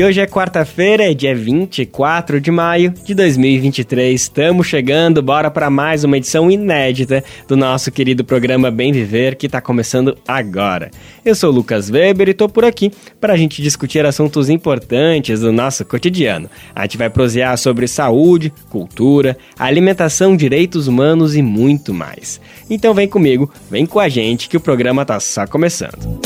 E hoje é quarta-feira, é dia 24 de maio de 2023. Estamos chegando, bora para mais uma edição inédita do nosso querido programa Bem Viver, que está começando agora. Eu sou Lucas Weber e estou por aqui para a gente discutir assuntos importantes do nosso cotidiano. A gente vai prosear sobre saúde, cultura, alimentação, direitos humanos e muito mais. Então vem comigo, vem com a gente que o programa está só começando.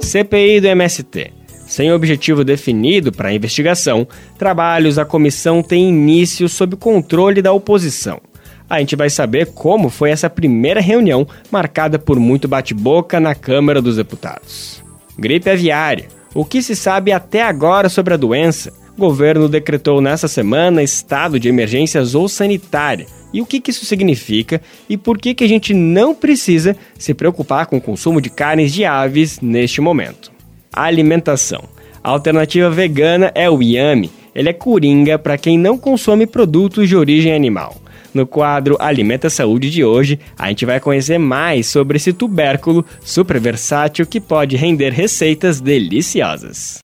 CPI do MST. Sem objetivo definido para a investigação, trabalhos da comissão têm início sob controle da oposição. A gente vai saber como foi essa primeira reunião marcada por muito bate-boca na Câmara dos Deputados. Gripe aviária. O que se sabe até agora sobre a doença? O governo decretou nessa semana estado de emergência zoossanitária. E o que, isso significa e por que a gente não precisa se preocupar com o consumo de carnes de aves neste momento? Alimentação. A alternativa vegana é o Yami. Ele é coringa para quem não consome produtos de origem animal. No quadro Alimenta Saúde de hoje, a gente vai conhecer mais sobre esse tubérculo super versátil que pode render receitas deliciosas.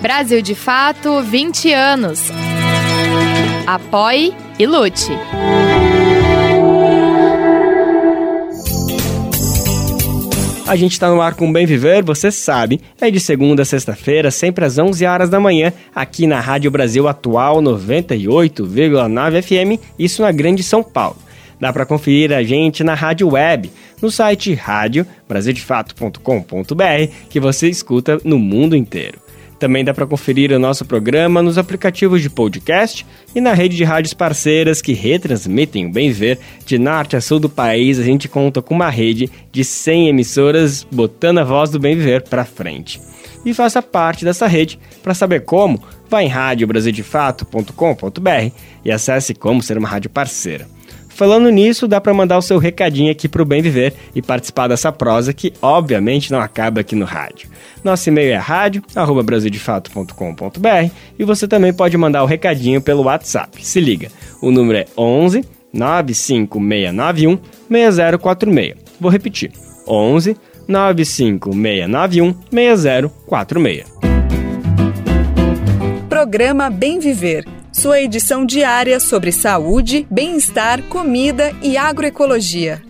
Brasil de Fato 20 anos. Apoie e lute. A gente está no ar com Bem Viver, você sabe, é de segunda a sexta-feira, sempre às 11 horas da manhã, aqui na Rádio Brasil Atual 98,9 FM, isso na Grande São Paulo. Dá para conferir a gente na rádio web, no site radiobrasildefato.com.br, que você escuta no mundo inteiro. Também dá para conferir o nosso programa nos aplicativos de podcast e na rede de rádios parceiras que retransmitem o Bem Ver. De norte a sul do país, a gente conta com uma rede de 100 emissoras botando a voz do Bem Viver para frente. E faça parte dessa rede. Para saber como, vá em radiobrasildefato.com.br e acesse como ser uma rádio parceira. Falando nisso, dá para mandar o seu recadinho aqui para o Bem Viver e participar dessa prosa que, obviamente, não acaba aqui no rádio. Nosso e-mail é rádio@brasildefato.com.br e você também pode mandar o recadinho pelo WhatsApp. Se liga, o número é 11 95691 6046. Vou repetir: 11 95691 6046. Programa Bem Viver sua edição diária sobre saúde, bem-estar, comida e agroecologia.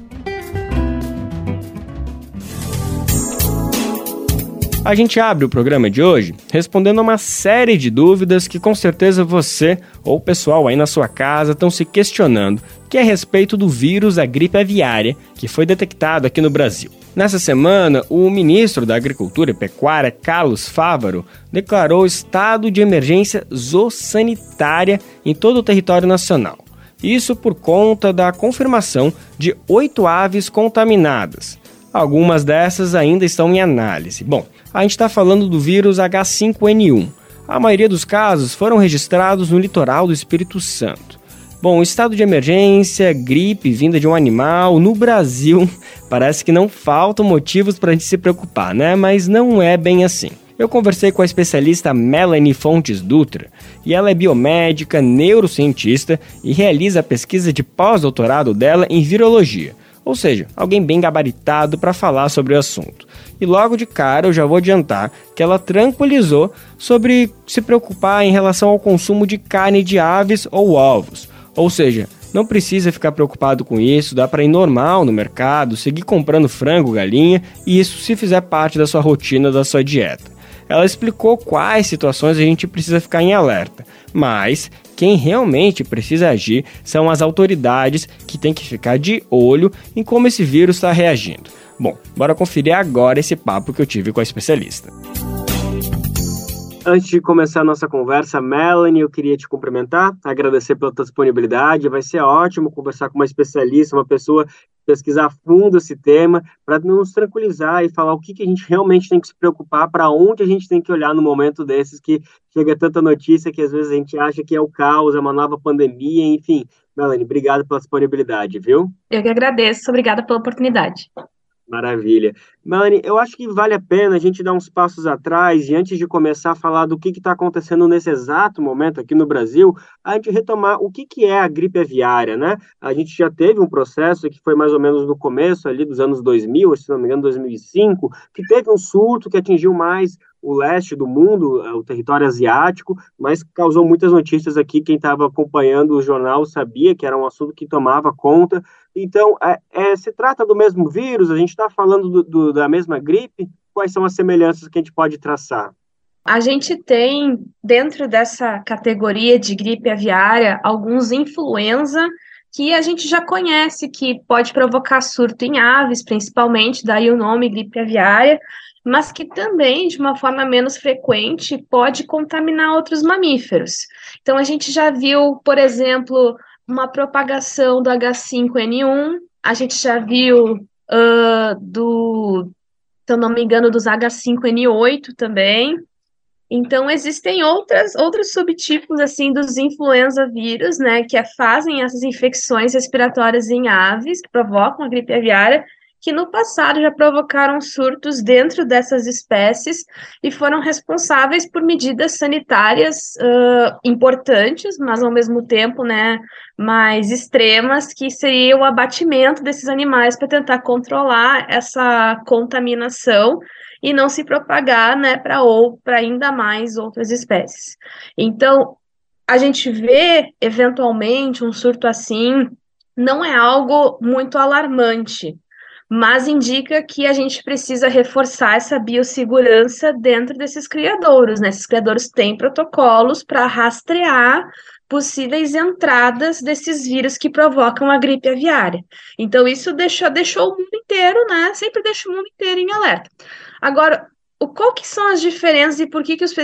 A gente abre o programa de hoje respondendo a uma série de dúvidas que com certeza você ou o pessoal aí na sua casa estão se questionando, que é a respeito do vírus da gripe aviária que foi detectado aqui no Brasil. Nessa semana, o ministro da Agricultura e Pecuária, Carlos Fávaro, declarou estado de emergência zoossanitária em todo o território nacional. Isso por conta da confirmação de oito aves contaminadas. Algumas dessas ainda estão em análise. Bom, a gente está falando do vírus H5N1. A maioria dos casos foram registrados no litoral do Espírito Santo. Bom, estado de emergência, gripe vinda de um animal, no Brasil, parece que não faltam motivos para a gente se preocupar, né? Mas não é bem assim. Eu conversei com a especialista Melanie Fontes Dutra, e ela é biomédica, neurocientista e realiza a pesquisa de pós-doutorado dela em virologia, ou seja, alguém bem gabaritado para falar sobre o assunto. E logo de cara eu já vou adiantar que ela tranquilizou sobre se preocupar em relação ao consumo de carne de aves ou ovos ou seja, não precisa ficar preocupado com isso, dá para ir normal no mercado, seguir comprando frango, galinha, e isso se fizer parte da sua rotina, da sua dieta. Ela explicou quais situações a gente precisa ficar em alerta, mas quem realmente precisa agir são as autoridades que têm que ficar de olho em como esse vírus está reagindo. Bom, bora conferir agora esse papo que eu tive com a especialista. Antes de começar a nossa conversa, Melanie, eu queria te cumprimentar, agradecer pela tua disponibilidade. Vai ser ótimo conversar com uma especialista, uma pessoa pesquisar a fundo esse tema, para nos tranquilizar e falar o que, que a gente realmente tem que se preocupar, para onde a gente tem que olhar no momento desses que chega tanta notícia que às vezes a gente acha que é o caos, é uma nova pandemia, enfim. Melanie, obrigado pela disponibilidade, viu? Eu que agradeço, obrigada pela oportunidade. Maravilha. Mani, eu acho que vale a pena a gente dar uns passos atrás e antes de começar a falar do que está acontecendo nesse exato momento aqui no Brasil, a gente retomar o que, que é a gripe aviária, né? A gente já teve um processo que foi mais ou menos no começo ali dos anos 2000, se não me engano 2005, que teve um surto que atingiu mais o leste do mundo, o território asiático, mas causou muitas notícias aqui. Quem estava acompanhando o jornal sabia que era um assunto que tomava conta então, é, é, se trata do mesmo vírus? A gente está falando do, do, da mesma gripe? Quais são as semelhanças que a gente pode traçar? A gente tem, dentro dessa categoria de gripe aviária, alguns influenza que a gente já conhece, que pode provocar surto em aves, principalmente, daí o nome gripe aviária, mas que também, de uma forma menos frequente, pode contaminar outros mamíferos. Então, a gente já viu, por exemplo, uma propagação do H5N1, a gente já viu uh, do, se eu não me engano, dos H5N8 também. Então, existem outras, outros subtipos, assim, dos influenza vírus, né, que fazem essas infecções respiratórias em aves, que provocam a gripe aviária, que no passado já provocaram surtos dentro dessas espécies e foram responsáveis por medidas sanitárias uh, importantes, mas ao mesmo tempo, né, mais extremas, que seria o abatimento desses animais para tentar controlar essa contaminação e não se propagar, né, para ou para ainda mais outras espécies. Então, a gente vê eventualmente um surto assim não é algo muito alarmante, mas indica que a gente precisa reforçar essa biossegurança dentro desses criadouros, né? Esses criadouros têm protocolos para rastrear possíveis entradas desses vírus que provocam a gripe aviária. Então, isso deixou, deixou o mundo inteiro, né? Sempre deixa o mundo inteiro em alerta. Agora, o, qual que são as diferenças e por que, que os,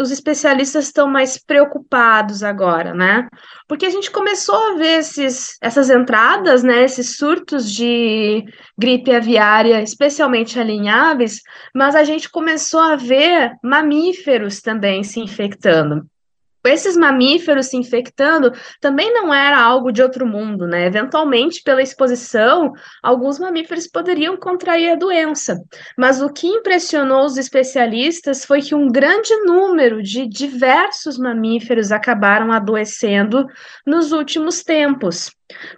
os especialistas estão mais preocupados agora, né? Porque a gente começou a ver esses, essas entradas, né, esses surtos de gripe aviária, especialmente ali em aves, mas a gente começou a ver mamíferos também se infectando esses mamíferos se infectando também não era algo de outro mundo, né? Eventualmente, pela exposição, alguns mamíferos poderiam contrair a doença. Mas o que impressionou os especialistas foi que um grande número de diversos mamíferos acabaram adoecendo nos últimos tempos,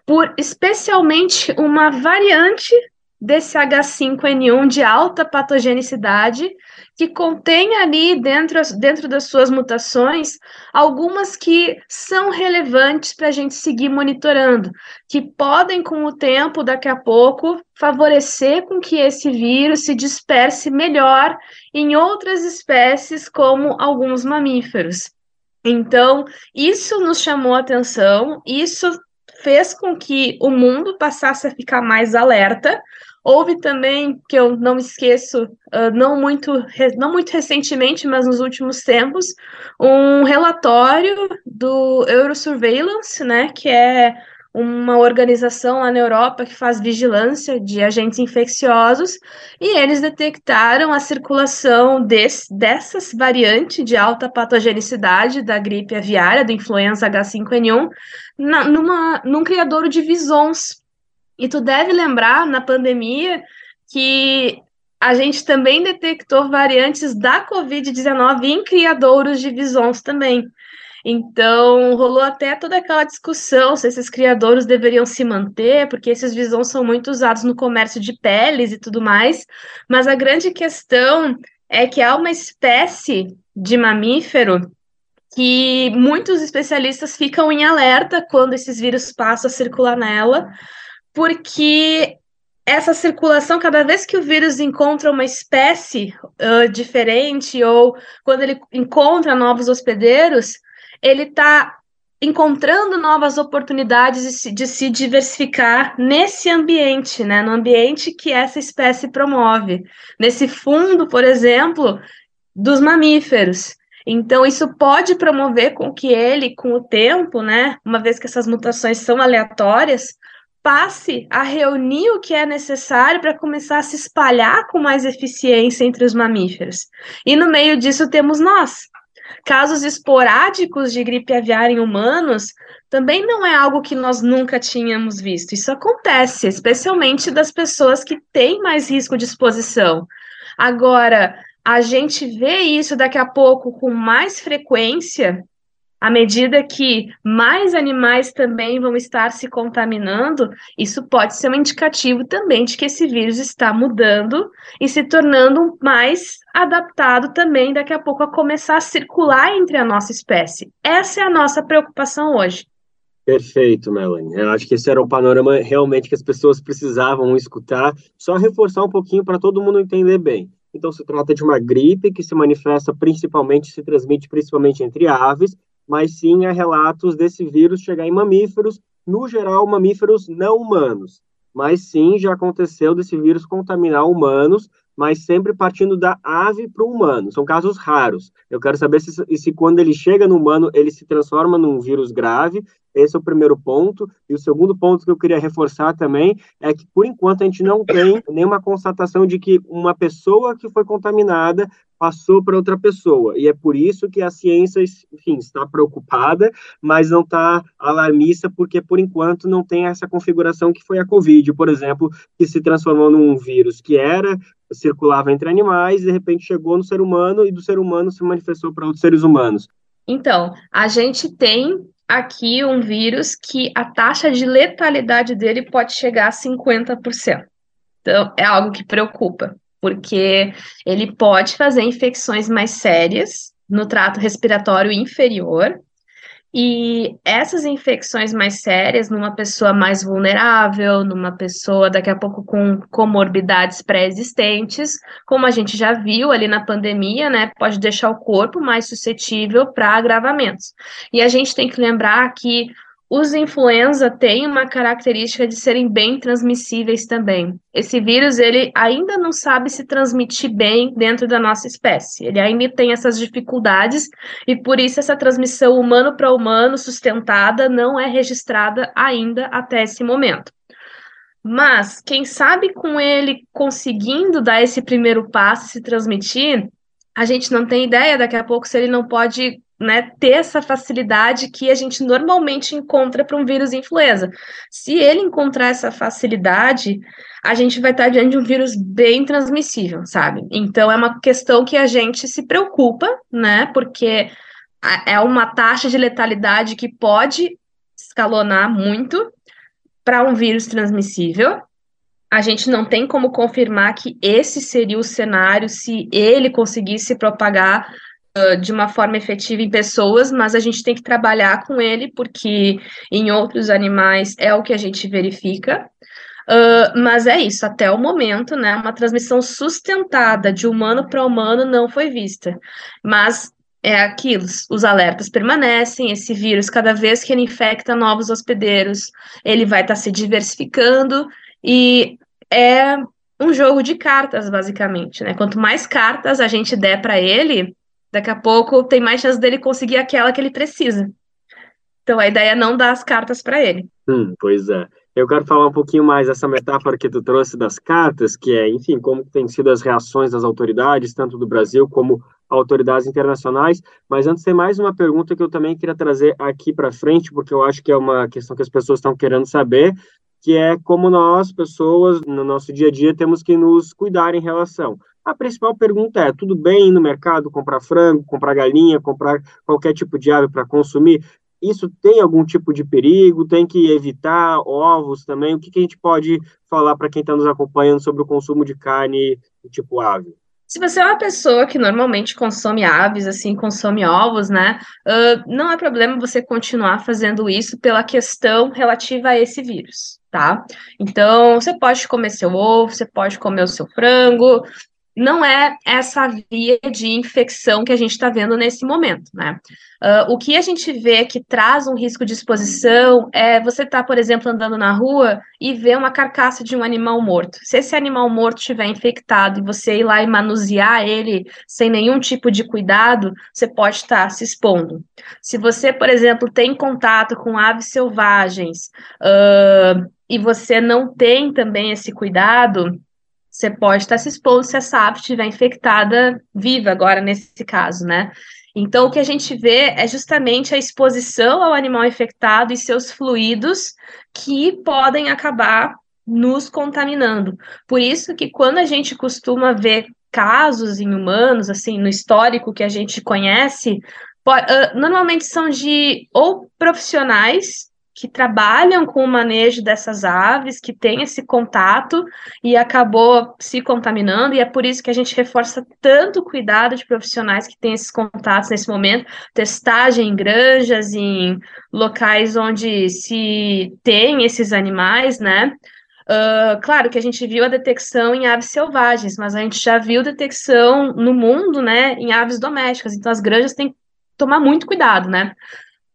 por especialmente uma variante desse H5N1 de alta patogenicidade que contém ali dentro, dentro das suas mutações algumas que são relevantes para a gente seguir monitorando, que podem, com o tempo, daqui a pouco, favorecer com que esse vírus se disperse melhor em outras espécies, como alguns mamíferos. Então, isso nos chamou atenção, isso fez com que o mundo passasse a ficar mais alerta Houve também, que eu não esqueço, uh, não, muito, não muito recentemente, mas nos últimos tempos, um relatório do Eurosurveillance, né, que é uma organização lá na Europa que faz vigilância de agentes infecciosos, e eles detectaram a circulação desse, dessas variantes de alta patogenicidade da gripe aviária, do influenza H5N1, na, numa, num criador de visons e tu deve lembrar, na pandemia, que a gente também detectou variantes da Covid-19 em criadouros de visões também. Então, rolou até toda aquela discussão se esses criadouros deveriam se manter, porque esses visões são muito usados no comércio de peles e tudo mais. Mas a grande questão é que há uma espécie de mamífero que muitos especialistas ficam em alerta quando esses vírus passam a circular nela, porque essa circulação, cada vez que o vírus encontra uma espécie uh, diferente ou quando ele encontra novos hospedeiros, ele está encontrando novas oportunidades de se, de se, diversificar nesse ambiente, né? No ambiente que essa espécie promove. Nesse fundo, por exemplo, dos mamíferos. Então, isso pode promover com que ele, com o tempo, né, uma vez que essas mutações são aleatórias, passe a reunir o que é necessário para começar a se espalhar com mais eficiência entre os mamíferos. E no meio disso temos nós. Casos esporádicos de gripe aviária em humanos também não é algo que nós nunca tínhamos visto. Isso acontece, especialmente das pessoas que têm mais risco de exposição. Agora, a gente vê isso daqui a pouco com mais frequência à medida que mais animais também vão estar se contaminando, isso pode ser um indicativo também de que esse vírus está mudando e se tornando mais adaptado também daqui a pouco a começar a circular entre a nossa espécie. Essa é a nossa preocupação hoje. Perfeito, Melanie. Eu acho que esse era o panorama realmente que as pessoas precisavam escutar. Só reforçar um pouquinho para todo mundo entender bem. Então, se trata de uma gripe que se manifesta principalmente, se transmite principalmente entre aves, mas sim há relatos desse vírus chegar em mamíferos, no geral, mamíferos não humanos. Mas sim, já aconteceu desse vírus contaminar humanos, mas sempre partindo da ave para o humano. São casos raros. Eu quero saber se, se quando ele chega no humano, ele se transforma num vírus grave. Esse é o primeiro ponto. E o segundo ponto que eu queria reforçar também é que, por enquanto, a gente não tem nenhuma constatação de que uma pessoa que foi contaminada passou para outra pessoa. E é por isso que a ciência, enfim, está preocupada, mas não está alarmista, porque por enquanto não tem essa configuração que foi a Covid, por exemplo, que se transformou num vírus que era circulava entre animais, de repente chegou no ser humano e do ser humano se manifestou para outros seres humanos. Então, a gente tem aqui um vírus que a taxa de letalidade dele pode chegar a 50%. Então, é algo que preocupa porque ele pode fazer infecções mais sérias no trato respiratório inferior. E essas infecções mais sérias, numa pessoa mais vulnerável, numa pessoa daqui a pouco com comorbidades pré-existentes, como a gente já viu ali na pandemia, né, pode deixar o corpo mais suscetível para agravamentos. E a gente tem que lembrar que os influenza têm uma característica de serem bem transmissíveis também. Esse vírus, ele ainda não sabe se transmitir bem dentro da nossa espécie. Ele ainda tem essas dificuldades e por isso essa transmissão humano para humano sustentada não é registrada ainda até esse momento. Mas quem sabe com ele conseguindo dar esse primeiro passo, se transmitir, a gente não tem ideia daqui a pouco se ele não pode né, ter essa facilidade que a gente normalmente encontra para um vírus influenza. Se ele encontrar essa facilidade, a gente vai estar diante de um vírus bem transmissível, sabe? Então é uma questão que a gente se preocupa, né? Porque é uma taxa de letalidade que pode escalonar muito para um vírus transmissível. A gente não tem como confirmar que esse seria o cenário se ele conseguisse propagar de uma forma efetiva em pessoas, mas a gente tem que trabalhar com ele, porque em outros animais é o que a gente verifica. Uh, mas é isso, até o momento, né? Uma transmissão sustentada de humano para humano não foi vista. Mas é aquilo, os alertas permanecem, esse vírus, cada vez que ele infecta novos hospedeiros, ele vai estar tá se diversificando e é um jogo de cartas, basicamente, né? Quanto mais cartas a gente der para ele, Daqui a pouco tem mais chance dele conseguir aquela que ele precisa. Então a ideia é não dar as cartas para ele. Hum, pois é. Eu quero falar um pouquinho mais dessa metáfora que tu trouxe das cartas, que é, enfim, como têm sido as reações das autoridades, tanto do Brasil como autoridades internacionais. Mas antes tem mais uma pergunta que eu também queria trazer aqui para frente, porque eu acho que é uma questão que as pessoas estão querendo saber, que é como nós, pessoas, no nosso dia a dia, temos que nos cuidar em relação. A principal pergunta é: tudo bem ir no mercado comprar frango, comprar galinha, comprar qualquer tipo de ave para consumir? Isso tem algum tipo de perigo? Tem que evitar ovos também? O que, que a gente pode falar para quem está nos acompanhando sobre o consumo de carne tipo ave? Se você é uma pessoa que normalmente consome aves, assim, consome ovos, né? Uh, não é problema você continuar fazendo isso pela questão relativa a esse vírus, tá? Então, você pode comer seu ovo, você pode comer o seu frango, não é essa via de infecção que a gente está vendo nesse momento, né? Uh, o que a gente vê que traz um risco de exposição é você estar, tá, por exemplo, andando na rua e ver uma carcaça de um animal morto. Se esse animal morto estiver infectado e você ir lá e manusear ele sem nenhum tipo de cuidado, você pode estar tá se expondo. Se você, por exemplo, tem contato com aves selvagens uh, e você não tem também esse cuidado, você pode estar se expondo se essa ave estiver infectada viva agora nesse caso, né? Então, o que a gente vê é justamente a exposição ao animal infectado e seus fluidos que podem acabar nos contaminando. Por isso que quando a gente costuma ver casos em humanos, assim, no histórico que a gente conhece, normalmente são de ou profissionais que trabalham com o manejo dessas aves, que tem esse contato e acabou se contaminando, e é por isso que a gente reforça tanto o cuidado de profissionais que têm esses contatos nesse momento, testagem em granjas, em locais onde se tem esses animais, né? Uh, claro que a gente viu a detecção em aves selvagens, mas a gente já viu detecção no mundo, né, em aves domésticas. Então as granjas têm que tomar muito cuidado, né?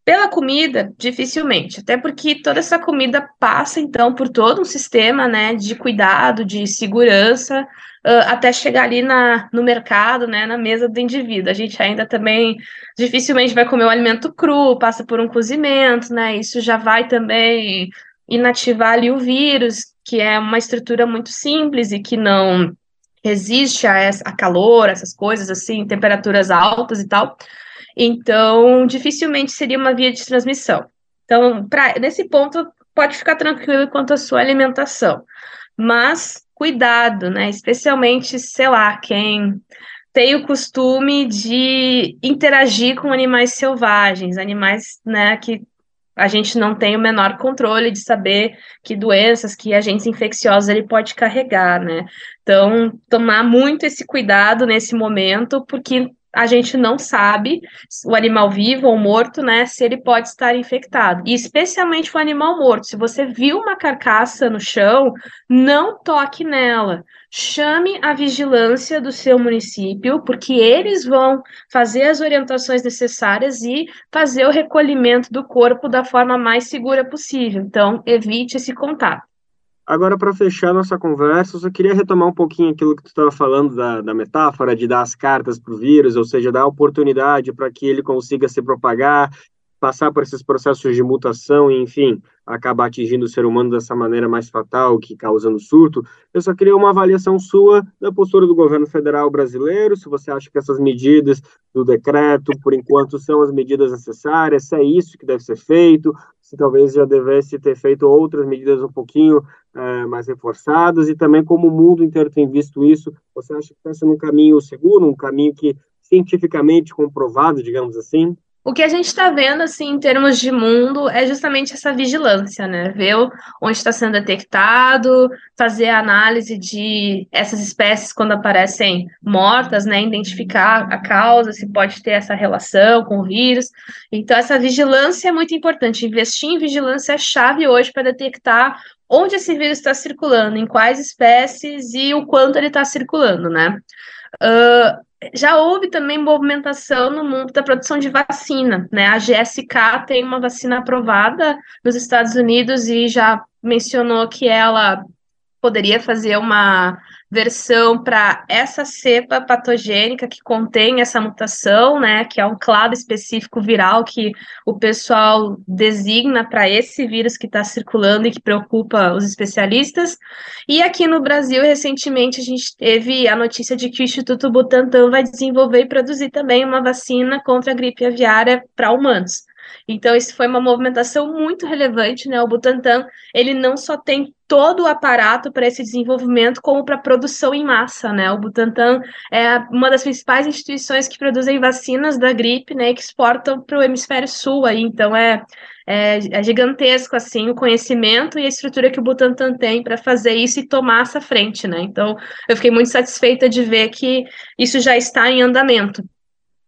Pela comida, dificilmente, até porque toda essa comida passa, então, por todo um sistema, né, de cuidado, de segurança, uh, até chegar ali na, no mercado, né, na mesa do indivíduo. A gente ainda também dificilmente vai comer o alimento cru, passa por um cozimento, né, isso já vai também inativar ali o vírus, que é uma estrutura muito simples e que não resiste a, essa, a calor, essas coisas assim, temperaturas altas e tal. Então, dificilmente seria uma via de transmissão. Então, pra, nesse ponto, pode ficar tranquilo quanto à sua alimentação. Mas cuidado, né? Especialmente, sei lá, quem tem o costume de interagir com animais selvagens, animais, né, que a gente não tem o menor controle de saber que doenças, que agentes infecciosos ele pode carregar, né? Então, tomar muito esse cuidado nesse momento, porque a gente não sabe, o animal vivo ou morto, né, se ele pode estar infectado. E especialmente o animal morto. Se você viu uma carcaça no chão, não toque nela. Chame a vigilância do seu município, porque eles vão fazer as orientações necessárias e fazer o recolhimento do corpo da forma mais segura possível. Então, evite esse contato. Agora, para fechar nossa conversa, eu só queria retomar um pouquinho aquilo que tu estava falando da, da metáfora de dar as cartas para o vírus, ou seja, dar oportunidade para que ele consiga se propagar, passar por esses processos de mutação e, enfim, acabar atingindo o ser humano dessa maneira mais fatal, que causando surto. Eu só queria uma avaliação sua da postura do governo federal brasileiro, se você acha que essas medidas do decreto, por enquanto, são as medidas necessárias, se é isso que deve ser feito, se talvez já devesse ter feito outras medidas um pouquinho é, mais reforçadas e também como o mundo inteiro tem visto isso, você acha que está sendo um caminho seguro, um caminho que cientificamente comprovado, digamos assim? O que a gente está vendo, assim, em termos de mundo, é justamente essa vigilância, né? Ver onde está sendo detectado, fazer a análise de essas espécies quando aparecem mortas, né? Identificar a causa, se pode ter essa relação com o vírus. Então, essa vigilância é muito importante. Investir em vigilância é chave hoje para detectar onde esse vírus está circulando, em quais espécies e o quanto ele está circulando, né? Uh, já houve também movimentação no mundo da produção de vacina, né? A GSK tem uma vacina aprovada nos Estados Unidos e já mencionou que ela poderia fazer uma versão para essa cepa patogênica que contém essa mutação, né, que é um clado específico viral que o pessoal designa para esse vírus que está circulando e que preocupa os especialistas. E aqui no Brasil, recentemente, a gente teve a notícia de que o Instituto Butantan vai desenvolver e produzir também uma vacina contra a gripe aviária para humanos. Então, isso foi uma movimentação muito relevante, né? O Butantan, ele não só tem todo o aparato para esse desenvolvimento, como para produção em massa, né? O Butantan é uma das principais instituições que produzem vacinas da gripe, né? Que exportam para o hemisfério sul aí, então é, é, é, gigantesco, assim, o conhecimento e a estrutura que o Butantan tem para fazer isso e tomar essa frente, né? Então, eu fiquei muito satisfeita de ver que isso já está em andamento.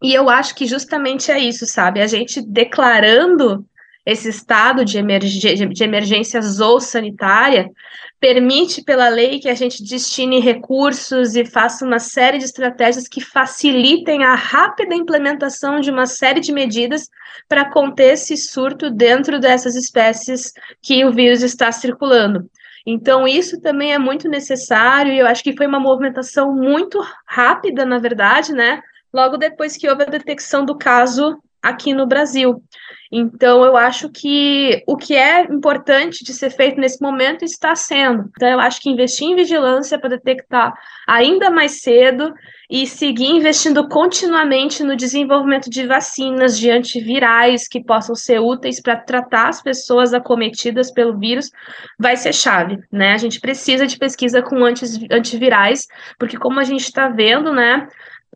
E eu acho que justamente é isso, sabe? A gente declarando esse estado de, emerg de emergência sanitária permite pela lei que a gente destine recursos e faça uma série de estratégias que facilitem a rápida implementação de uma série de medidas para conter esse surto dentro dessas espécies que o vírus está circulando. Então, isso também é muito necessário, e eu acho que foi uma movimentação muito rápida, na verdade, né? Logo depois que houve a detecção do caso aqui no Brasil. Então, eu acho que o que é importante de ser feito nesse momento está sendo. Então, eu acho que investir em vigilância para detectar ainda mais cedo e seguir investindo continuamente no desenvolvimento de vacinas, de antivirais que possam ser úteis para tratar as pessoas acometidas pelo vírus, vai ser chave, né? A gente precisa de pesquisa com antivirais, porque como a gente está vendo, né,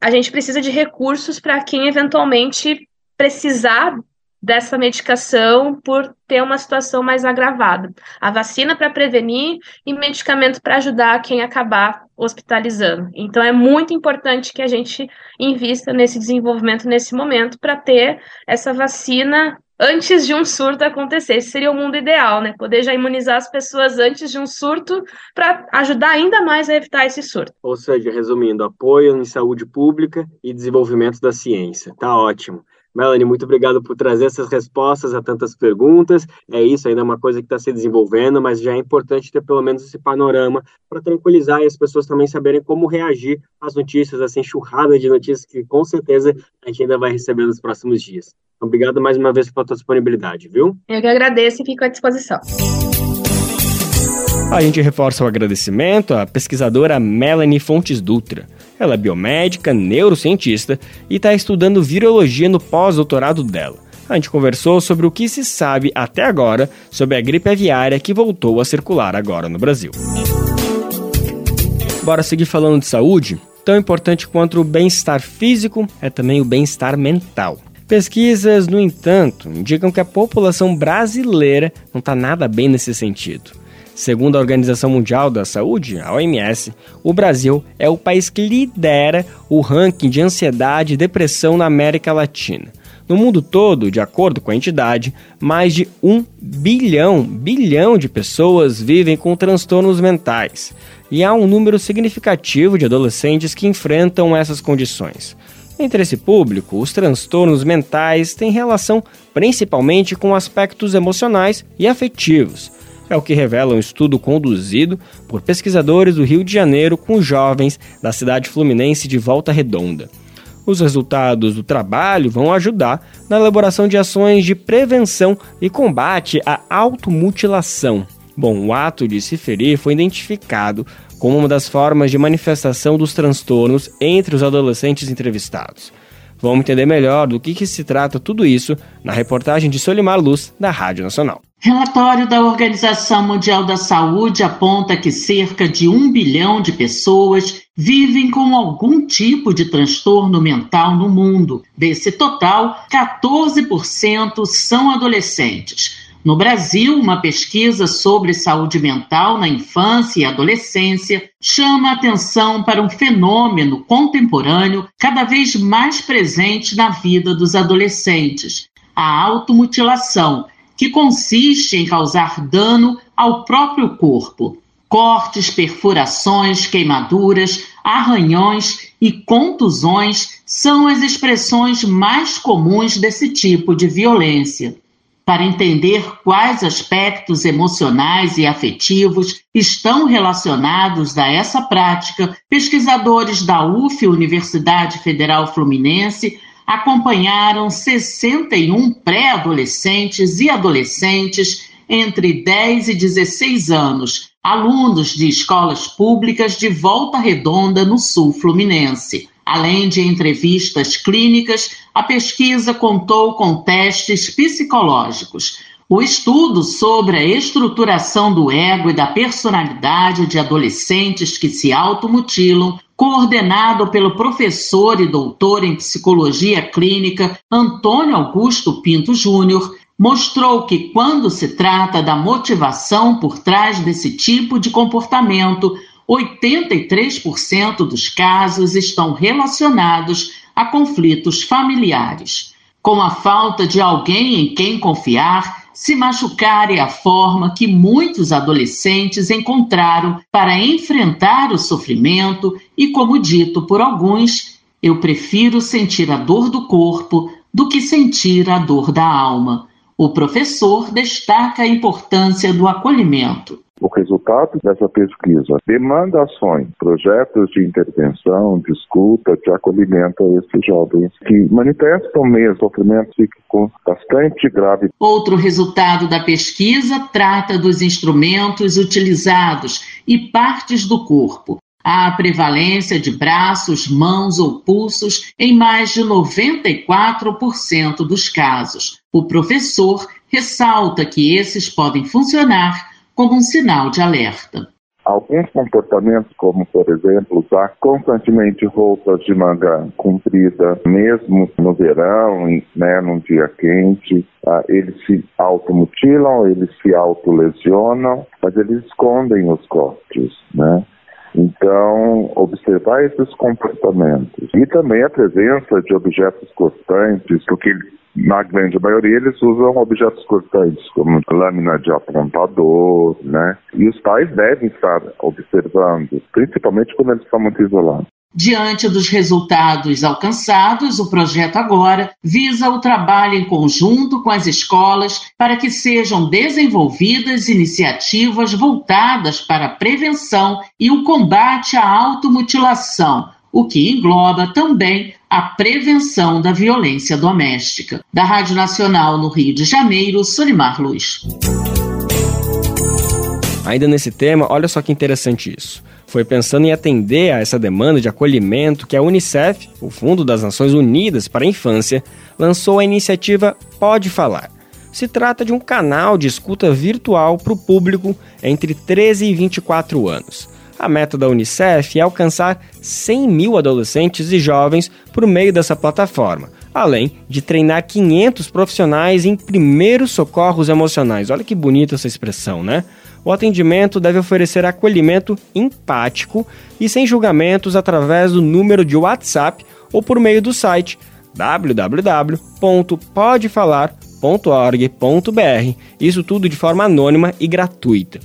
a gente precisa de recursos para quem eventualmente precisar dessa medicação por ter uma situação mais agravada. A vacina para prevenir e medicamento para ajudar quem acabar hospitalizando. Então é muito importante que a gente invista nesse desenvolvimento nesse momento para ter essa vacina antes de um surto acontecer. Esse seria o mundo ideal, né? Poder já imunizar as pessoas antes de um surto para ajudar ainda mais a evitar esse surto. Ou seja, resumindo, apoio em saúde pública e desenvolvimento da ciência. Tá ótimo. Melanie, muito obrigado por trazer essas respostas a tantas perguntas. É isso, ainda é uma coisa que está se desenvolvendo, mas já é importante ter pelo menos esse panorama para tranquilizar e as pessoas também saberem como reagir às notícias, assim, enxurrada de notícias que com certeza a gente ainda vai receber nos próximos dias. Obrigado mais uma vez pela tua disponibilidade, viu? Eu que agradeço e fico à disposição. A gente reforça o agradecimento à pesquisadora Melanie Fontes Dutra. Ela é biomédica, neurocientista e está estudando virologia no pós-doutorado dela. A gente conversou sobre o que se sabe até agora sobre a gripe aviária que voltou a circular agora no Brasil. Bora seguir falando de saúde? Tão importante quanto o bem-estar físico é também o bem-estar mental. Pesquisas, no entanto, indicam que a população brasileira não está nada bem nesse sentido. Segundo a Organização Mundial da Saúde, a OMS, o Brasil é o país que lidera o ranking de ansiedade e depressão na América Latina. No mundo todo, de acordo com a entidade, mais de um bilhão, bilhão de pessoas vivem com transtornos mentais. E há um número significativo de adolescentes que enfrentam essas condições. Entre esse público, os transtornos mentais têm relação principalmente com aspectos emocionais e afetivos é o que revela um estudo conduzido por pesquisadores do Rio de Janeiro com jovens da cidade fluminense de Volta Redonda. Os resultados do trabalho vão ajudar na elaboração de ações de prevenção e combate à automutilação. Bom, o ato de se ferir foi identificado como uma das formas de manifestação dos transtornos entre os adolescentes entrevistados. Vamos entender melhor do que, que se trata tudo isso na reportagem de Solimar Luz, da Rádio Nacional. Relatório da Organização Mundial da Saúde aponta que cerca de um bilhão de pessoas vivem com algum tipo de transtorno mental no mundo. Desse total, 14% são adolescentes. No Brasil, uma pesquisa sobre saúde mental na infância e adolescência chama atenção para um fenômeno contemporâneo cada vez mais presente na vida dos adolescentes: a automutilação, que consiste em causar dano ao próprio corpo. Cortes, perfurações, queimaduras, arranhões e contusões são as expressões mais comuns desse tipo de violência para entender quais aspectos emocionais e afetivos estão relacionados a essa prática, pesquisadores da UF, Universidade Federal Fluminense, acompanharam 61 pré-adolescentes e adolescentes entre 10 e 16 anos, alunos de escolas públicas de Volta Redonda, no sul fluminense. Além de entrevistas clínicas, a pesquisa contou com testes psicológicos. O estudo sobre a estruturação do ego e da personalidade de adolescentes que se automutilam, coordenado pelo professor e doutor em psicologia clínica Antônio Augusto Pinto Júnior, mostrou que, quando se trata da motivação por trás desse tipo de comportamento, 83% dos casos estão relacionados a conflitos familiares. Com a falta de alguém em quem confiar, se machucar é a forma que muitos adolescentes encontraram para enfrentar o sofrimento e, como dito por alguns, eu prefiro sentir a dor do corpo do que sentir a dor da alma. O professor destaca a importância do acolhimento. O resultado dessa pesquisa demanda ações, projetos de intervenção, de escuta, de acolhimento a esses jovens que manifestam mesmo sofrimento psíquico bastante grave. Outro resultado da pesquisa trata dos instrumentos utilizados e partes do corpo. Há prevalência de braços, mãos ou pulsos em mais de 94% dos casos. O professor ressalta que esses podem funcionar como um sinal de alerta. Alguns comportamentos, como por exemplo, usar constantemente roupas de manga comprida, mesmo no verão, né, num dia quente, ah, eles se automutilam, eles se autolesionam, mas eles escondem os cortes, né? Então, observar esses comportamentos e também a presença de objetos cortantes, porque na grande maioria eles usam objetos cortantes, como lâmina de apontador, né? E os pais devem estar observando, principalmente quando eles estão muito isolados. Diante dos resultados alcançados, o projeto agora visa o trabalho em conjunto com as escolas para que sejam desenvolvidas iniciativas voltadas para a prevenção e o combate à automutilação, o que engloba também a prevenção da violência doméstica. Da Rádio Nacional no Rio de Janeiro, Solimar Luz. Ainda nesse tema, olha só que interessante isso. Foi pensando em atender a essa demanda de acolhimento que a Unicef, o Fundo das Nações Unidas para a Infância, lançou a iniciativa Pode Falar. Se trata de um canal de escuta virtual para o público entre 13 e 24 anos. A meta da Unicef é alcançar 100 mil adolescentes e jovens por meio dessa plataforma, além de treinar 500 profissionais em primeiros socorros emocionais. Olha que bonita essa expressão, né? O atendimento deve oferecer acolhimento empático e sem julgamentos através do número de WhatsApp ou por meio do site www.podefalar.org.br. Isso tudo de forma anônima e gratuita.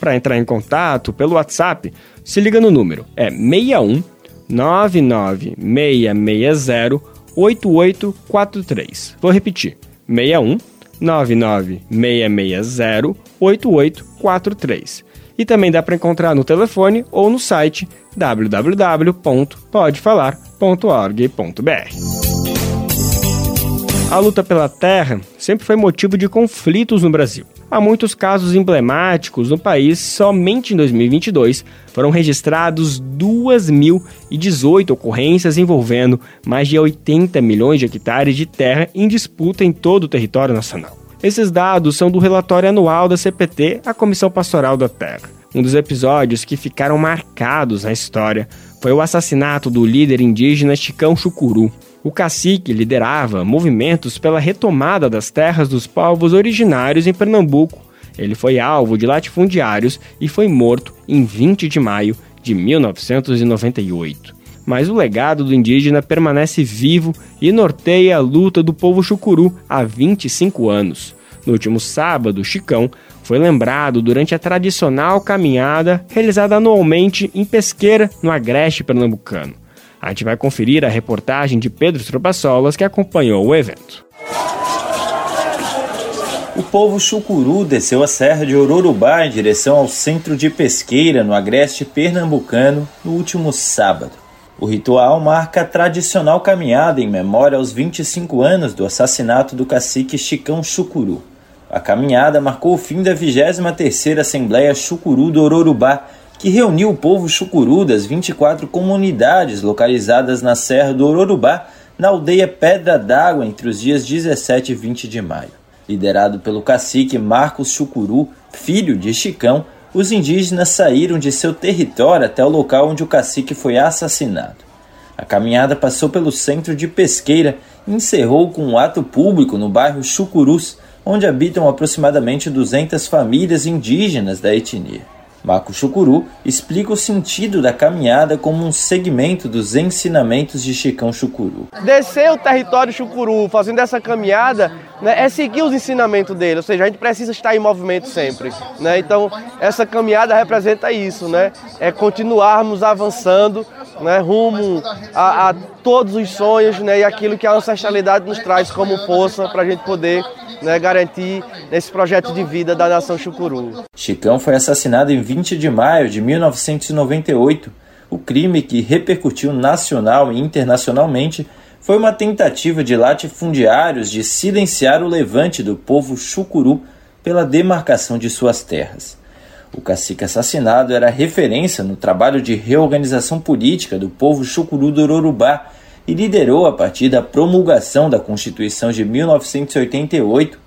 Para entrar em contato pelo WhatsApp, se liga no número, é 61 99660 8843. Vou repetir, 61 99660 8843. E também dá para encontrar no telefone ou no site www.podefalar.org.br. A luta pela terra sempre foi motivo de conflitos no Brasil. Há muitos casos emblemáticos no país, somente em 2022 foram registrados 2.018 ocorrências envolvendo mais de 80 milhões de hectares de terra em disputa em todo o território nacional. Esses dados são do relatório anual da CPT, a Comissão Pastoral da Terra. Um dos episódios que ficaram marcados na história foi o assassinato do líder indígena Chicão Chucuru. O cacique liderava movimentos pela retomada das terras dos povos originários em Pernambuco. Ele foi alvo de latifundiários e foi morto em 20 de maio de 1998. Mas o legado do indígena permanece vivo e norteia a luta do povo chucuru há 25 anos. No último sábado, Chicão foi lembrado durante a tradicional caminhada realizada anualmente em Pesqueira, no Agreste Pernambucano. A gente vai conferir a reportagem de Pedro Tropassolas que acompanhou o evento. O povo chucuru desceu a serra de Ororubá em direção ao centro de pesqueira no agreste pernambucano no último sábado. O ritual marca a tradicional caminhada em memória aos 25 anos do assassinato do cacique Chicão Chucuru. A caminhada marcou o fim da 23ª Assembleia Chucuru do Ororubá, que reuniu o povo chucuru das 24 comunidades localizadas na Serra do Ororubá, na aldeia Pedra d'Água, entre os dias 17 e 20 de maio. Liderado pelo cacique Marcos Chucuru, filho de Chicão, os indígenas saíram de seu território até o local onde o cacique foi assassinado. A caminhada passou pelo centro de Pesqueira e encerrou com um ato público no bairro Chucurus, onde habitam aproximadamente 200 famílias indígenas da etnia. Marco Chucuru explica o sentido da caminhada como um segmento dos ensinamentos de Chicão Chucuru. Descer o território Chucuru fazendo essa caminhada né, é seguir os ensinamentos dele, ou seja, a gente precisa estar em movimento sempre. Né? Então, essa caminhada representa isso, né? é continuarmos avançando né, rumo a, a, todos os sonhos né, e aquilo que a ancestralidade nos traz como força para a gente poder né, garantir nesse projeto de vida da nação Chucuru. Chicão foi assassinado em 20 de maio de 1998. O crime que repercutiu nacional e internacionalmente foi uma tentativa de latifundiários de silenciar o levante do povo chucuru pela demarcação de suas terras. O cacique assassinado era referência no trabalho de reorganização política do povo chucuru do Ororubá e liderou, a partir da promulgação da Constituição de 1988,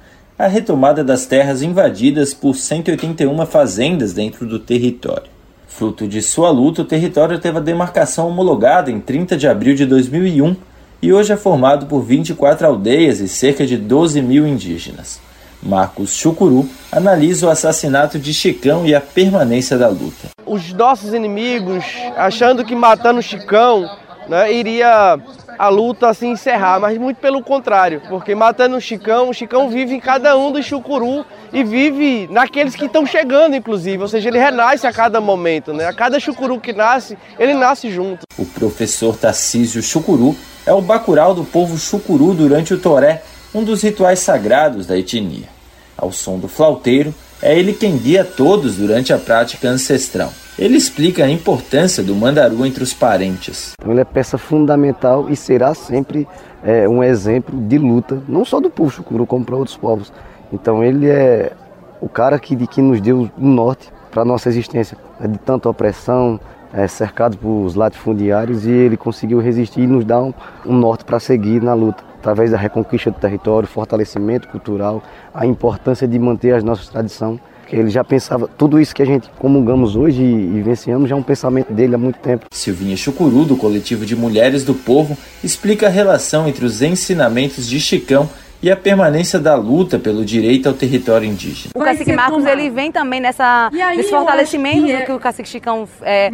a retomada das terras invadidas por 181 fazendas dentro do território. Fruto de sua luta, o território teve a demarcação homologada em 30 de abril de 2001 e hoje é formado por 24 aldeias e cerca de 12 mil indígenas. Marcos Chucuru analisa o assassinato de Chicão e a permanência da luta. Os nossos inimigos, achando que matando Chicão né, iria a luta se encerrar, mas muito pelo contrário, porque matando o Chicão, o Chicão vive em cada um dos Chucuru e vive naqueles que estão chegando, inclusive, ou seja, ele renasce a cada momento, né? A cada Chucuru que nasce, ele nasce junto. O professor Tarcísio Chucuru é o bacural do povo chucuru durante o toré, um dos rituais sagrados da etnia. Ao som do flauteiro, é ele quem guia todos durante a prática ancestral. Ele explica a importância do mandaru entre os parentes. Então ele é peça fundamental e será sempre é, um exemplo de luta, não só do povo chucuru, como para outros povos. Então ele é o cara que, que nos deu o norte para a nossa existência, é de tanta opressão, é, cercado por latifundiários e ele conseguiu resistir e nos dar um, um norte para seguir na luta, através da reconquista do território, fortalecimento cultural, a importância de manter as nossas tradições. Que ele já pensava, tudo isso que a gente comungamos hoje e, e venciamos já é um pensamento dele há muito tempo. Silvinha Chucuru, do coletivo de Mulheres do Povo, explica a relação entre os ensinamentos de Chicão e a permanência da luta pelo direito ao território indígena. O cacique Marcos ele vem também nessa, nesse fortalecimento que, é que o cacique Chicão é,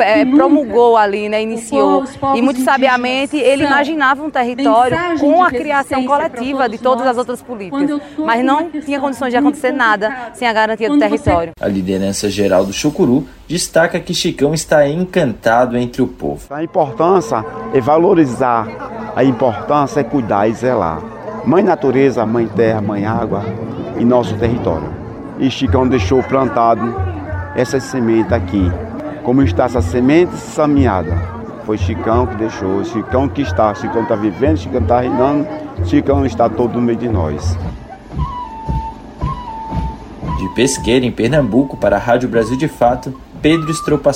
é, promulgou ali, né, iniciou. Povo, e muito sabiamente ele imaginava um território com a criação coletiva de todas as outras políticas. Mas não tinha condições de acontecer nada sem a garantia do território. A liderança geral do Chucuru destaca que Chicão está encantado entre o povo. A importância é valorizar, a importância é cuidar e zelar. Mãe natureza, mãe terra, mãe água em nosso território. E Chicão deixou plantado essa semente aqui. Como está essa semente semeada? Foi Chicão que deixou, Chicão que está, Chicão está vivendo, Chicão está reinando, Chicão está todo no meio de nós. De Pesqueira, em Pernambuco, para a Rádio Brasil de Fato, Pedro Estropa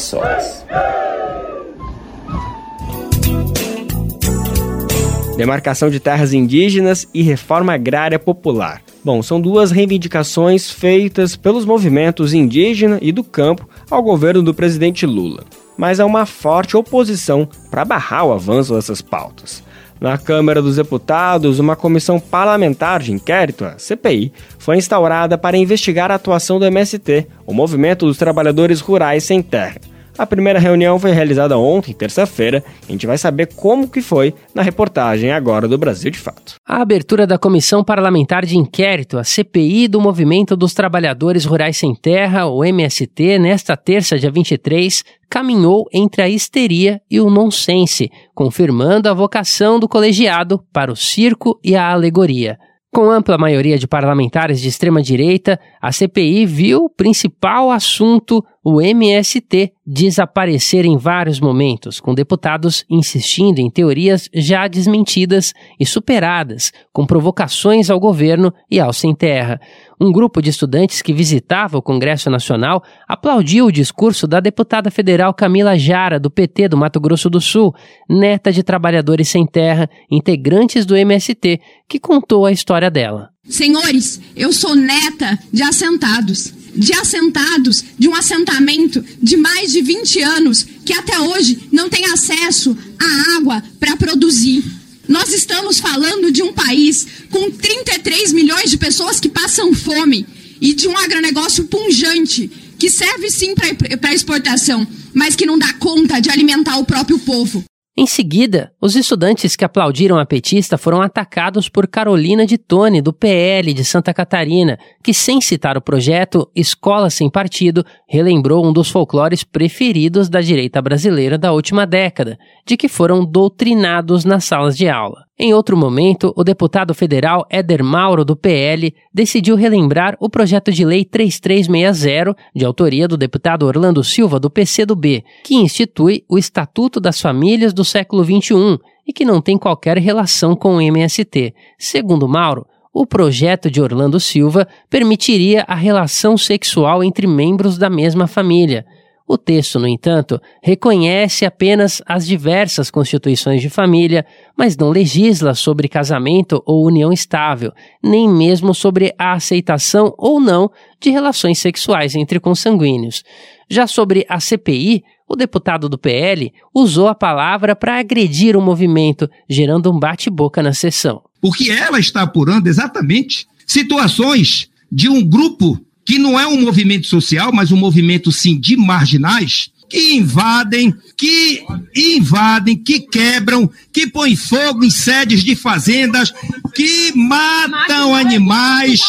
demarcação de terras indígenas e reforma agrária popular. Bom, são duas reivindicações feitas pelos movimentos indígena e do campo ao governo do presidente Lula. Mas há uma forte oposição para barrar o avanço dessas pautas. Na Câmara dos Deputados, uma comissão parlamentar de inquérito, a CPI, foi instaurada para investigar a atuação do MST, o Movimento dos Trabalhadores Rurais Sem Terra a primeira reunião foi realizada ontem, terça-feira. A gente vai saber como que foi na reportagem agora do Brasil de Fato. A abertura da Comissão Parlamentar de Inquérito, a CPI do Movimento dos Trabalhadores Rurais Sem Terra, o MST, nesta terça, dia 23, caminhou entre a histeria e o nonsense, confirmando a vocação do colegiado para o circo e a alegoria. Com ampla maioria de parlamentares de extrema-direita, a CPI viu o principal assunto, o MST, desaparecer em vários momentos, com deputados insistindo em teorias já desmentidas e superadas, com provocações ao governo e ao sem terra um grupo de estudantes que visitava o Congresso Nacional aplaudiu o discurso da deputada federal Camila Jara, do PT do Mato Grosso do Sul, neta de trabalhadores sem terra, integrantes do MST, que contou a história dela. Senhores, eu sou neta de assentados. De assentados de um assentamento de mais de 20 anos que até hoje não tem acesso à água para produzir. Nós estamos falando de um país com 33 milhões de pessoas que passam fome e de um agronegócio punjante que serve sim para exportação, mas que não dá conta de alimentar o próprio povo. Em seguida, os estudantes que aplaudiram a petista foram atacados por Carolina de Tone, do PL de Santa Catarina, que, sem citar o projeto Escola Sem Partido, relembrou um dos folclores preferidos da direita brasileira da última década, de que foram doutrinados nas salas de aula. Em outro momento, o deputado federal Éder Mauro, do PL, decidiu relembrar o projeto de lei 3360, de autoria do deputado Orlando Silva, do PCdoB, que institui o Estatuto das Famílias do século XXI e que não tem qualquer relação com o MST. Segundo Mauro, o projeto de Orlando Silva permitiria a relação sexual entre membros da mesma família. O texto, no entanto, reconhece apenas as diversas constituições de família, mas não legisla sobre casamento ou união estável, nem mesmo sobre a aceitação ou não de relações sexuais entre consanguíneos. Já sobre a CPI, o deputado do PL usou a palavra para agredir o movimento, gerando um bate-boca na sessão. Porque ela está apurando exatamente situações de um grupo que não é um movimento social, mas um movimento sim de marginais, que invadem, que invadem, que quebram, que põem fogo em sedes de fazendas, que matam animais,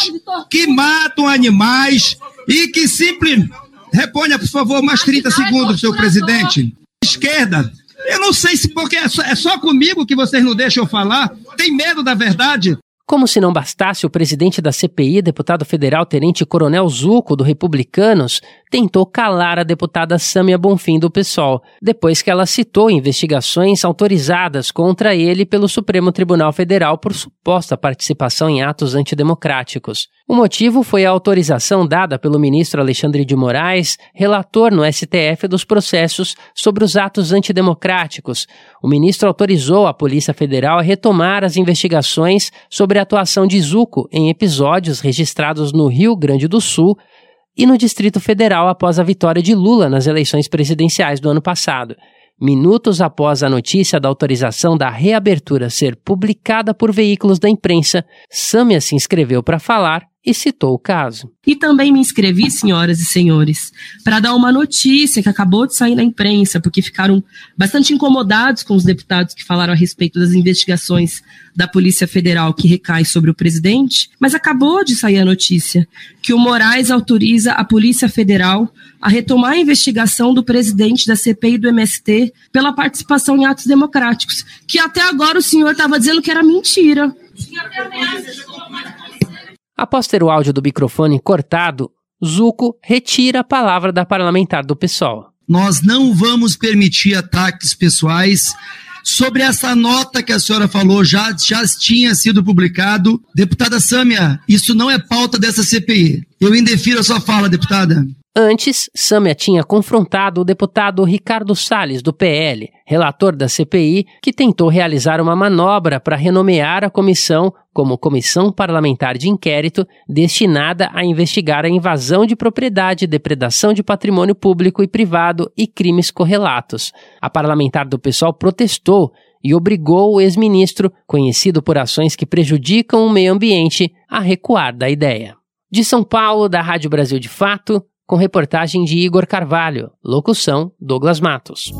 que matam animais e que simplesmente. Reponha, por favor, mais 30 segundos, senhor presidente. Esquerda, eu não sei se porque é só, é só comigo que vocês não deixam eu falar. Tem medo da verdade? Como se não bastasse, o presidente da CPI, deputado federal Tenente Coronel Zuco, do Republicanos, tentou calar a deputada Sâmia Bonfim, do PSOL, depois que ela citou investigações autorizadas contra ele pelo Supremo Tribunal Federal por suposta participação em atos antidemocráticos. O motivo foi a autorização dada pelo ministro Alexandre de Moraes, relator no STF dos processos sobre os atos antidemocráticos. O ministro autorizou a Polícia Federal a retomar as investigações sobre a atuação de Zuco em episódios registrados no Rio Grande do Sul e no Distrito Federal após a vitória de Lula nas eleições presidenciais do ano passado. Minutos após a notícia da autorização da reabertura ser publicada por veículos da imprensa, Sâmia se inscreveu para falar e citou o caso. E também me inscrevi, senhoras e senhores, para dar uma notícia que acabou de sair na imprensa, porque ficaram bastante incomodados com os deputados que falaram a respeito das investigações da Polícia Federal que recai sobre o presidente, mas acabou de sair a notícia que o Moraes autoriza a Polícia Federal a retomar a investigação do presidente da CPI do MST pela participação em atos democráticos, que até agora o senhor estava dizendo que era mentira. Após ter o áudio do microfone cortado, Zuco retira a palavra da parlamentar do PSOL. Nós não vamos permitir ataques pessoais. Sobre essa nota que a senhora falou, já, já tinha sido publicado. Deputada Sâmia, isso não é pauta dessa CPI. Eu indefiro a sua fala, deputada. Antes, Sâmia tinha confrontado o deputado Ricardo Salles, do PL, relator da CPI, que tentou realizar uma manobra para renomear a comissão como Comissão Parlamentar de Inquérito destinada a investigar a invasão de propriedade, depredação de patrimônio público e privado e crimes correlatos. A parlamentar do PSOL protestou e obrigou o ex-ministro, conhecido por ações que prejudicam o meio ambiente, a recuar da ideia. De São Paulo, da Rádio Brasil de Fato, com reportagem de Igor Carvalho, locução Douglas Matos.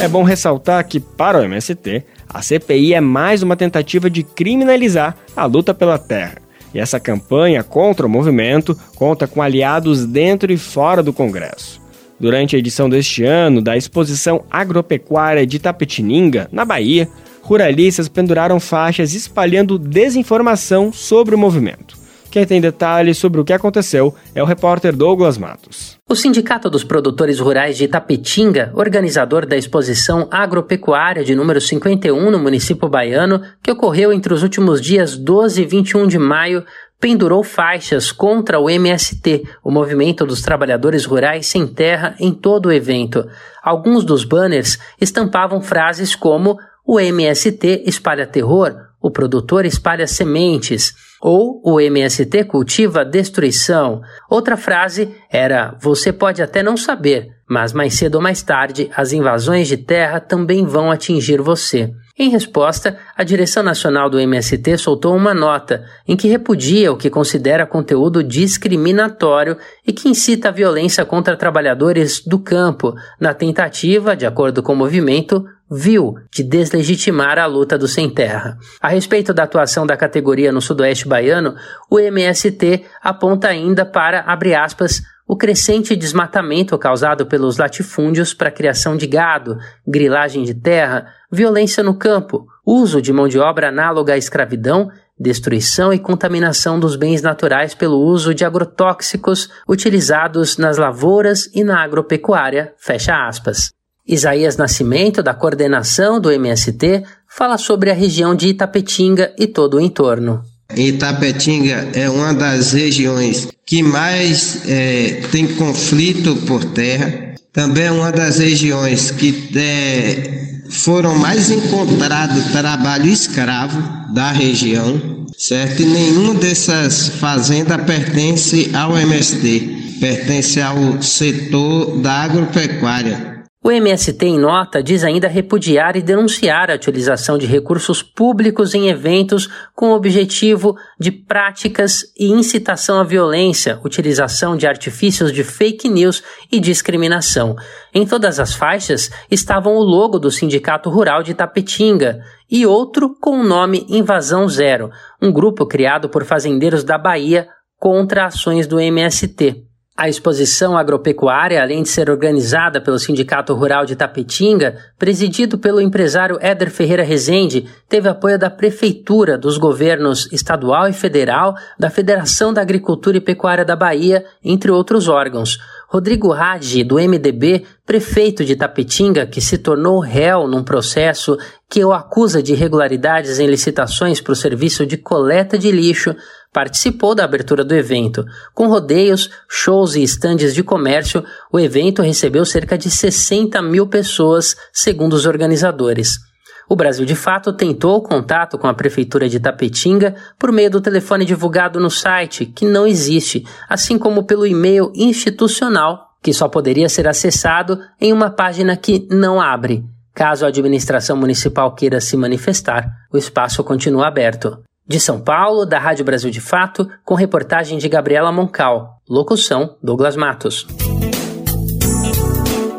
É bom ressaltar que, para o MST, a CPI é mais uma tentativa de criminalizar a luta pela terra. E essa campanha contra o movimento conta com aliados dentro e fora do Congresso. Durante a edição deste ano da exposição agropecuária de Tapetininga, na Bahia, ruralistas penduraram faixas espalhando desinformação sobre o movimento. Quem tem detalhes sobre o que aconteceu é o repórter Douglas Matos. O Sindicato dos Produtores Rurais de Itapetinga, organizador da exposição agropecuária de número 51 no município baiano, que ocorreu entre os últimos dias 12 e 21 de maio, pendurou faixas contra o MST, o Movimento dos Trabalhadores Rurais Sem Terra, em todo o evento. Alguns dos banners estampavam frases como: o MST espalha terror, o produtor espalha sementes, ou o MST cultiva destruição. Outra frase era: Você pode até não saber, mas mais cedo ou mais tarde as invasões de terra também vão atingir você. Em resposta, a direção nacional do MST soltou uma nota em que repudia o que considera conteúdo discriminatório e que incita a violência contra trabalhadores do campo, na tentativa, de acordo com o movimento, viu de deslegitimar a luta do sem terra. A respeito da atuação da categoria no sudoeste baiano, o MST aponta ainda para, abre aspas, o crescente desmatamento causado pelos latifúndios para a criação de gado, grilagem de terra, violência no campo, uso de mão de obra análoga à escravidão, destruição e contaminação dos bens naturais pelo uso de agrotóxicos utilizados nas lavouras e na agropecuária, fecha aspas. Isaías Nascimento, da coordenação do MST, fala sobre a região de Itapetinga e todo o entorno. Itapetinga é uma das regiões que mais é, tem conflito por terra. Também é uma das regiões que é, foram mais encontrado trabalho escravo da região, certo? E nenhuma dessas fazendas pertence ao MST, pertence ao setor da agropecuária. O MST, em nota, diz ainda repudiar e denunciar a utilização de recursos públicos em eventos com o objetivo de práticas e incitação à violência, utilização de artifícios de fake news e discriminação. Em todas as faixas estavam o logo do Sindicato Rural de Tapetinga e outro com o nome Invasão Zero, um grupo criado por fazendeiros da Bahia contra ações do MST. A exposição agropecuária, além de ser organizada pelo Sindicato Rural de Tapetinga, presidido pelo empresário Éder Ferreira Rezende, teve apoio da Prefeitura, dos governos estadual e federal, da Federação da Agricultura e Pecuária da Bahia, entre outros órgãos. Rodrigo Radi, do MDB, prefeito de Tapetinga, que se tornou réu num processo que o acusa de irregularidades em licitações para o serviço de coleta de lixo, participou da abertura do evento. Com rodeios, shows e estandes de comércio, o evento recebeu cerca de 60 mil pessoas, segundo os organizadores. O Brasil de Fato tentou contato com a Prefeitura de Tapetinga por meio do telefone divulgado no site, que não existe, assim como pelo e-mail institucional, que só poderia ser acessado em uma página que não abre. Caso a administração municipal queira se manifestar, o espaço continua aberto. De São Paulo, da Rádio Brasil de Fato, com reportagem de Gabriela Moncal. Locução: Douglas Matos.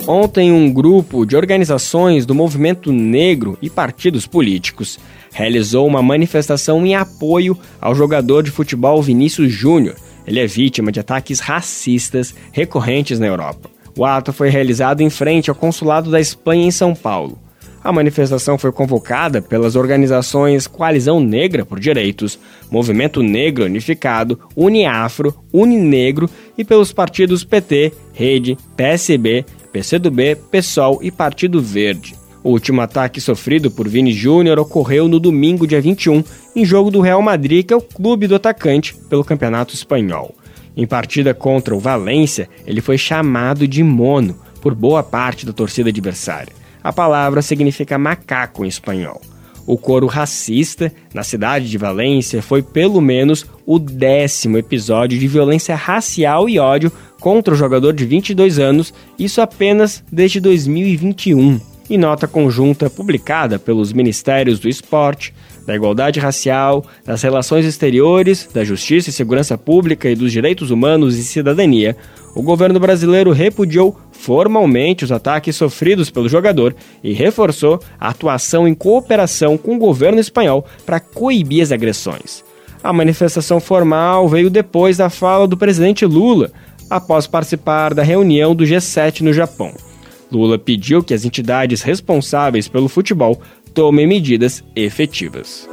Ontem, um grupo de organizações do movimento negro e partidos políticos realizou uma manifestação em apoio ao jogador de futebol Vinícius Júnior. Ele é vítima de ataques racistas recorrentes na Europa. O ato foi realizado em frente ao consulado da Espanha em São Paulo. A manifestação foi convocada pelas organizações Coalizão Negra por Direitos, Movimento Negro Unificado, Uniafro, Uninegro e pelos partidos PT, Rede, PSB, PCdoB, PSOL e Partido Verde. O último ataque sofrido por Vini Júnior ocorreu no domingo, dia 21, em jogo do Real Madrid, que é o clube do atacante, pelo Campeonato Espanhol. Em partida contra o Valência, ele foi chamado de mono por boa parte da torcida adversária. A palavra significa macaco em espanhol. O coro racista na cidade de Valência foi pelo menos o décimo episódio de violência racial e ódio contra o jogador de 22 anos, isso apenas desde 2021. Em nota conjunta publicada pelos Ministérios do Esporte, da Igualdade Racial, das Relações Exteriores, da Justiça e Segurança Pública e dos Direitos Humanos e Cidadania, o governo brasileiro repudiou formalmente os ataques sofridos pelo jogador e reforçou a atuação em cooperação com o governo espanhol para coibir as agressões. A manifestação formal veio depois da fala do presidente Lula, após participar da reunião do G7 no Japão. Lula pediu que as entidades responsáveis pelo futebol tomem medidas efetivas.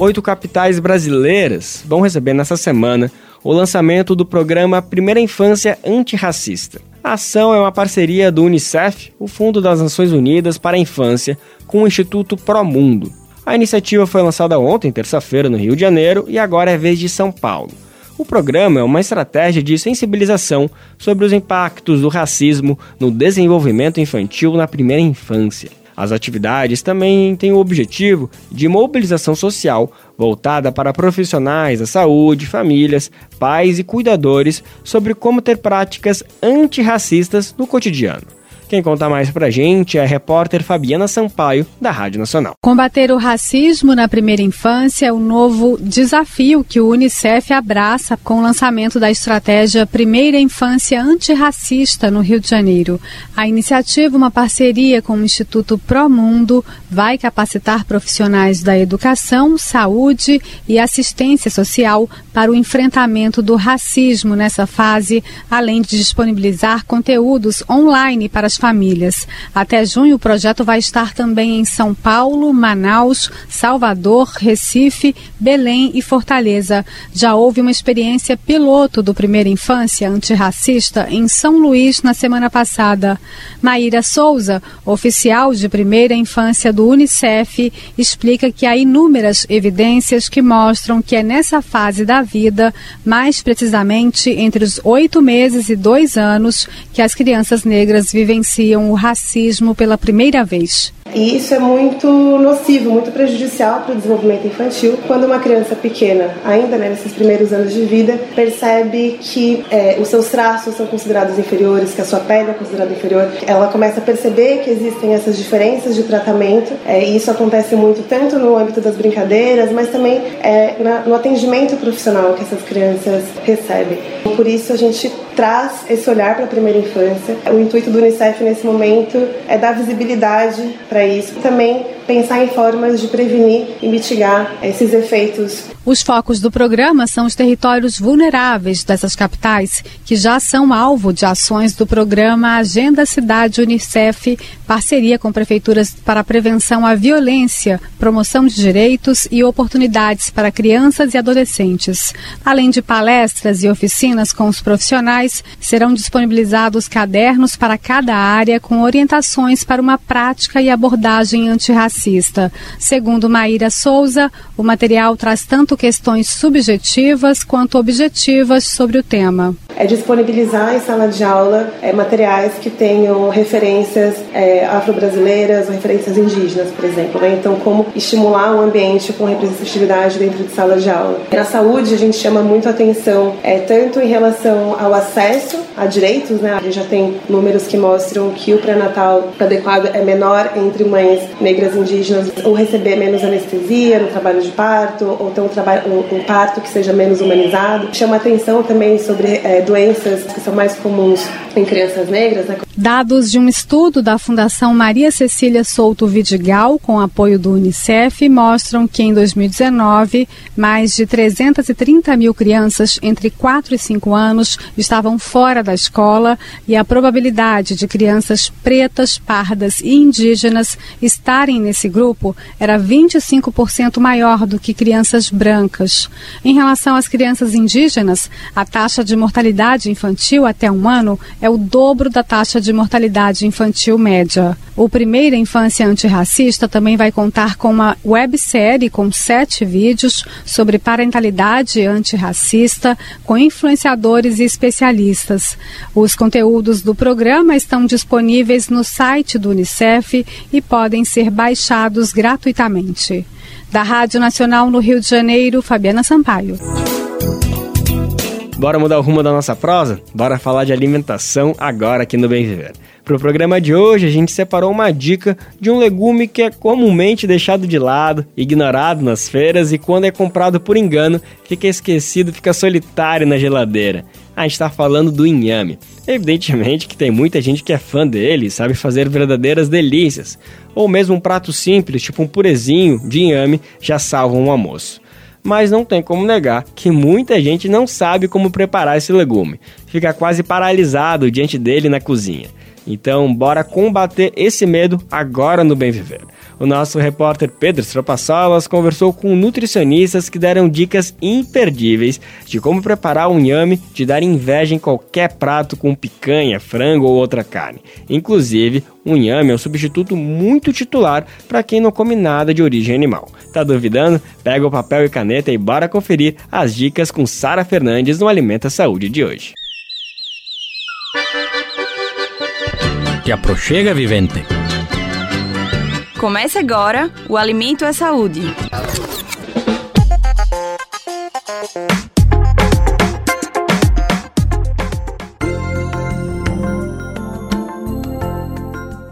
Oito capitais brasileiras vão receber nessa semana o lançamento do programa Primeira Infância Antirracista. A ação é uma parceria do Unicef, o Fundo das Nações Unidas para a Infância, com o Instituto Promundo. A iniciativa foi lançada ontem, terça-feira, no Rio de Janeiro, e agora é vez de São Paulo. O programa é uma estratégia de sensibilização sobre os impactos do racismo no desenvolvimento infantil na primeira infância. As atividades também têm o objetivo de mobilização social voltada para profissionais da saúde, famílias, pais e cuidadores sobre como ter práticas antirracistas no cotidiano. Quem conta mais pra gente é a repórter Fabiana Sampaio, da Rádio Nacional. Combater o racismo na primeira infância é o novo desafio que o Unicef abraça com o lançamento da estratégia Primeira Infância Antirracista no Rio de Janeiro. A iniciativa, uma parceria com o Instituto Promundo, vai capacitar profissionais da educação, saúde e assistência social para o enfrentamento do racismo nessa fase, além de disponibilizar conteúdos online para as famílias. Até junho, o projeto vai estar também em São Paulo, Manaus, Salvador, Recife, Belém e Fortaleza. Já houve uma experiência piloto do Primeira Infância Antirracista em São Luís na semana passada. Maíra Souza, oficial de Primeira Infância do Unicef, explica que há inúmeras evidências que mostram que é nessa fase da vida, mais precisamente entre os oito meses e dois anos, que as crianças negras vivenciam o racismo pela primeira vez. E isso é muito nocivo, muito prejudicial para o desenvolvimento infantil quando uma criança pequena, ainda né, nesses primeiros anos de vida, percebe que é, os seus traços são considerados inferiores, que a sua pele é considerada inferior. Ela começa a perceber que existem essas diferenças de tratamento é, e isso acontece muito tanto no âmbito das brincadeiras, mas também é, na, no atendimento profissional que essas crianças recebem. Por isso a gente traz esse olhar para a primeira infância. O intuito do Unicef nesse momento é dar visibilidade para isso. Também pensar em formas de prevenir e mitigar esses efeitos. Os focos do programa são os territórios vulneráveis dessas capitais, que já são alvo de ações do programa Agenda Cidade Unicef, parceria com prefeituras para prevenção à violência, promoção de direitos e oportunidades para crianças e adolescentes. Além de palestras e oficinas com os profissionais, serão disponibilizados cadernos para cada área com orientações para uma prática e abordagem antirracista racista. Segundo Maíra Souza, o material traz tanto questões subjetivas quanto objetivas sobre o tema. É disponibilizar em sala de aula é, materiais que tenham referências é, afro-brasileiras ou referências indígenas, por exemplo. Né? Então, como estimular um ambiente com representatividade dentro de sala de aula. Na saúde, a gente chama muito atenção é, tanto em relação ao acesso a direitos, né? a gente já tem números que mostram que o pré-natal adequado é menor entre mães negras indígenas ou receber menos anestesia no trabalho de parto, ou ter um, trabalho, um, um parto que seja menos humanizado. Chama atenção também sobre é, doenças que são mais comuns em crianças negras. Né? Dados de um estudo da Fundação Maria Cecília Souto Vidigal, com apoio do Unicef, mostram que em 2019, mais de 330 mil crianças entre 4 e 5 anos estavam fora da escola e a probabilidade de crianças pretas, pardas e indígenas estarem nesse grupo era 25% maior do que crianças brancas. Em relação às crianças indígenas, a taxa de mortalidade infantil até um ano é o dobro da taxa de mortalidade infantil média. O Primeira Infância Antirracista também vai contar com uma websérie com sete vídeos sobre parentalidade antirracista com influenciadores e especialistas. Os conteúdos do programa estão disponíveis no site do Unicef e podem ser baixados gratuitamente. Da Rádio Nacional no Rio de Janeiro, Fabiana Sampaio. Bora mudar o rumo da nossa prosa? Bora falar de alimentação agora aqui no Bem Viver. Para o programa de hoje, a gente separou uma dica de um legume que é comumente deixado de lado, ignorado nas feiras e quando é comprado por engano, fica esquecido, fica solitário na geladeira. A gente está falando do inhame. Evidentemente que tem muita gente que é fã dele e sabe fazer verdadeiras delícias. Ou mesmo um prato simples, tipo um purezinho de inhame, já salva um almoço mas não tem como negar que muita gente não sabe como preparar esse legume. Fica quase paralisado diante dele na cozinha. Então, bora combater esse medo agora no Bem Viver. O nosso repórter Pedro Stropassolas conversou com nutricionistas que deram dicas imperdíveis de como preparar um inhame de dar inveja em qualquer prato com picanha, frango ou outra carne. Inclusive, o inhame é um substituto muito titular para quem não come nada de origem animal. Tá duvidando? Pega o papel e caneta e bora conferir as dicas com Sara Fernandes no Alimenta Saúde de hoje. Te aproxega, vivente. Comece agora o Alimento é Saúde.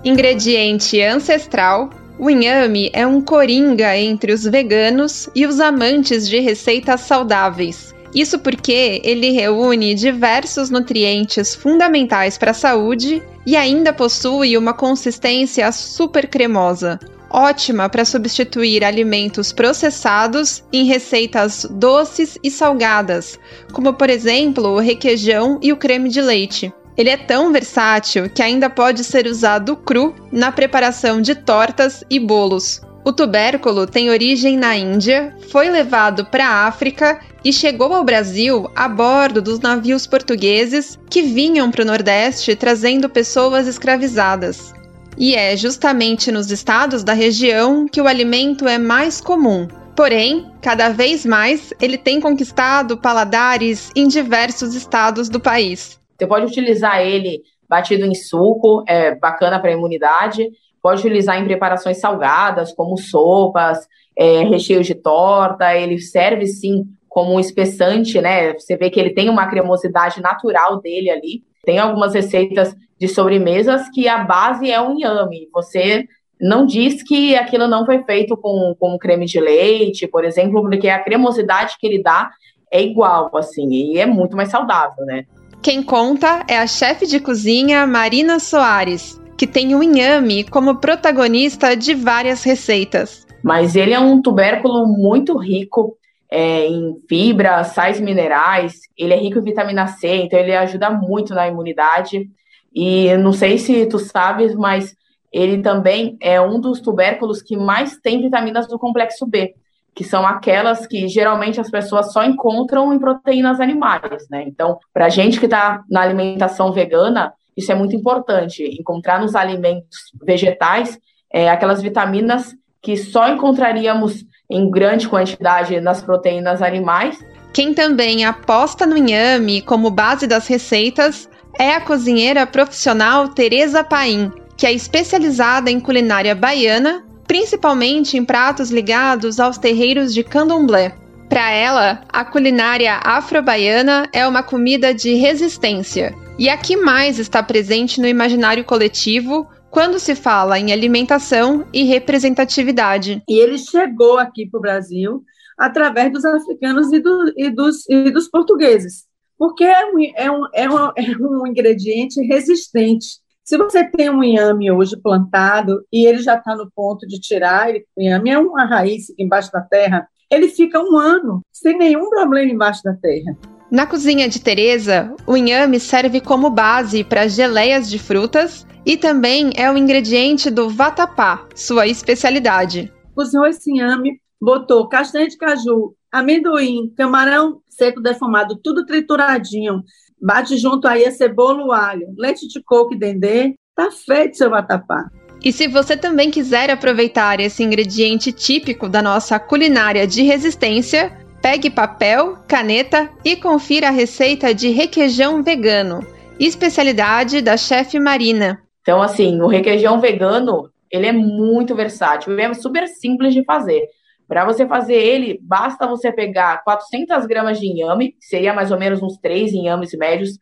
Ingrediente ancestral, o inhame é um coringa entre os veganos e os amantes de receitas saudáveis. Isso porque ele reúne diversos nutrientes fundamentais para a saúde e ainda possui uma consistência super cremosa, ótima para substituir alimentos processados em receitas doces e salgadas, como por exemplo o requeijão e o creme de leite. Ele é tão versátil que ainda pode ser usado cru na preparação de tortas e bolos. O tubérculo tem origem na Índia, foi levado para a África e chegou ao Brasil a bordo dos navios portugueses que vinham para o Nordeste trazendo pessoas escravizadas. E é justamente nos estados da região que o alimento é mais comum. Porém, cada vez mais ele tem conquistado paladares em diversos estados do país. Você pode utilizar ele batido em suco, é bacana para a imunidade. Pode utilizar em preparações salgadas, como sopas, é, recheios de torta. Ele serve sim como um espessante, né? Você vê que ele tem uma cremosidade natural dele ali. Tem algumas receitas de sobremesas que a base é o inhame. Você não diz que aquilo não foi feito com, com creme de leite, por exemplo, porque a cremosidade que ele dá é igual, assim, e é muito mais saudável, né? Quem conta é a chefe de cozinha Marina Soares, que tem o inhame como protagonista de várias receitas. Mas ele é um tubérculo muito rico é, em fibra, sais minerais, ele é rico em vitamina C, então ele ajuda muito na imunidade. E não sei se tu sabes, mas ele também é um dos tubérculos que mais tem vitaminas do complexo B, que são aquelas que geralmente as pessoas só encontram em proteínas animais, né? Então, para gente que está na alimentação vegana, isso é muito importante, encontrar nos alimentos vegetais é, aquelas vitaminas que só encontraríamos em grande quantidade nas proteínas animais. Quem também aposta no inhame como base das receitas é a cozinheira profissional Teresa Paim, que é especializada em culinária baiana, principalmente em pratos ligados aos terreiros de candomblé. Para ela, a culinária afro-baiana é uma comida de resistência e a que mais está presente no imaginário coletivo quando se fala em alimentação e representatividade. E ele chegou aqui para o Brasil através dos africanos e, do, e, dos, e dos portugueses, porque é um, é, um, é, um, é um ingrediente resistente. Se você tem um inhame hoje plantado e ele já está no ponto de tirar, ele, o inhame é uma raiz embaixo da terra, ele fica um ano sem nenhum problema embaixo da terra. Na cozinha de Teresa, o inhame serve como base para geleias de frutas e também é o ingrediente do vatapá, sua especialidade. Cozinhou esse inhame, botou castanha de caju, amendoim, camarão seco defumado, tudo trituradinho. Bate junto aí a cebola, o alho, leite de coco e dendê. Tá feito seu vatapá. E se você também quiser aproveitar esse ingrediente típico da nossa culinária de resistência, pegue papel, caneta e confira a receita de requeijão vegano, especialidade da chefe Marina. Então, assim, o requeijão vegano, ele é muito versátil, é super simples de fazer. Para você fazer ele, basta você pegar 400 gramas de inhame, que seria mais ou menos uns 3 inhames médios,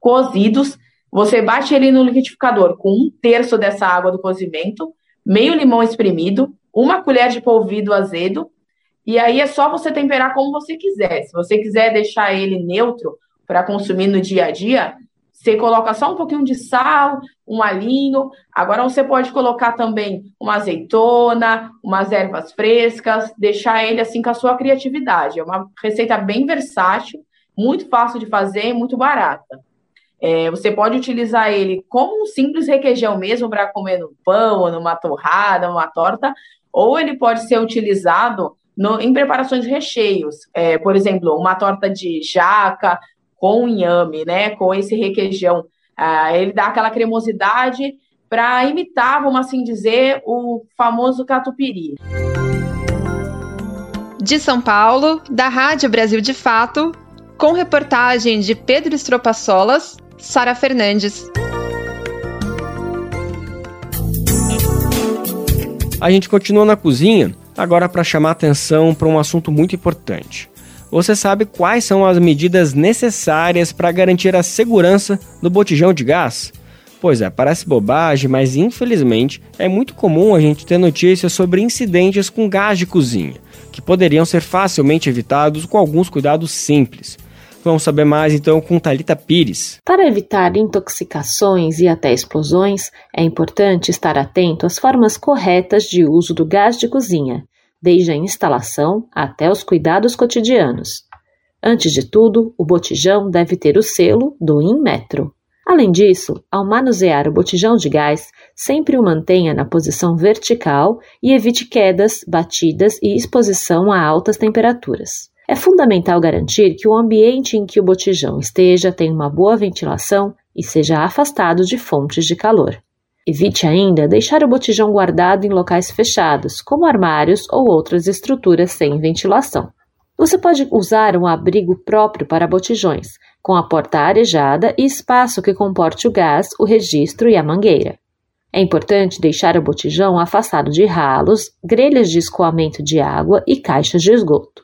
cozidos. Você bate ele no liquidificador com um terço dessa água do cozimento, meio limão espremido, uma colher de polvilho azedo, e aí é só você temperar como você quiser. Se você quiser deixar ele neutro para consumir no dia a dia, você coloca só um pouquinho de sal, um alinho. Agora você pode colocar também uma azeitona, umas ervas frescas, deixar ele assim com a sua criatividade. É uma receita bem versátil, muito fácil de fazer e muito barata. É, você pode utilizar ele como um simples requeijão mesmo para comer no pão, numa torrada, numa torta, ou ele pode ser utilizado no, em preparações de recheios. É, por exemplo, uma torta de jaca com inhame, né? Com esse requeijão. Ah, ele dá aquela cremosidade para imitar, vamos assim dizer, o famoso catupiry. De São Paulo, da Rádio Brasil de Fato, com reportagem de Pedro Estropaçolas, Sara Fernandes. A gente continua na cozinha, agora para chamar atenção para um assunto muito importante. Você sabe quais são as medidas necessárias para garantir a segurança do botijão de gás? Pois é, parece bobagem, mas infelizmente é muito comum a gente ter notícias sobre incidentes com gás de cozinha, que poderiam ser facilmente evitados com alguns cuidados simples. Vamos saber mais então com Talita Pires. Para evitar intoxicações e até explosões, é importante estar atento às formas corretas de uso do gás de cozinha, desde a instalação até os cuidados cotidianos. Antes de tudo, o botijão deve ter o selo do Inmetro. Além disso, ao manusear o botijão de gás, sempre o mantenha na posição vertical e evite quedas, batidas e exposição a altas temperaturas. É fundamental garantir que o ambiente em que o botijão esteja tenha uma boa ventilação e seja afastado de fontes de calor. Evite ainda deixar o botijão guardado em locais fechados, como armários ou outras estruturas sem ventilação. Você pode usar um abrigo próprio para botijões, com a porta arejada e espaço que comporte o gás, o registro e a mangueira. É importante deixar o botijão afastado de ralos, grelhas de escoamento de água e caixas de esgoto.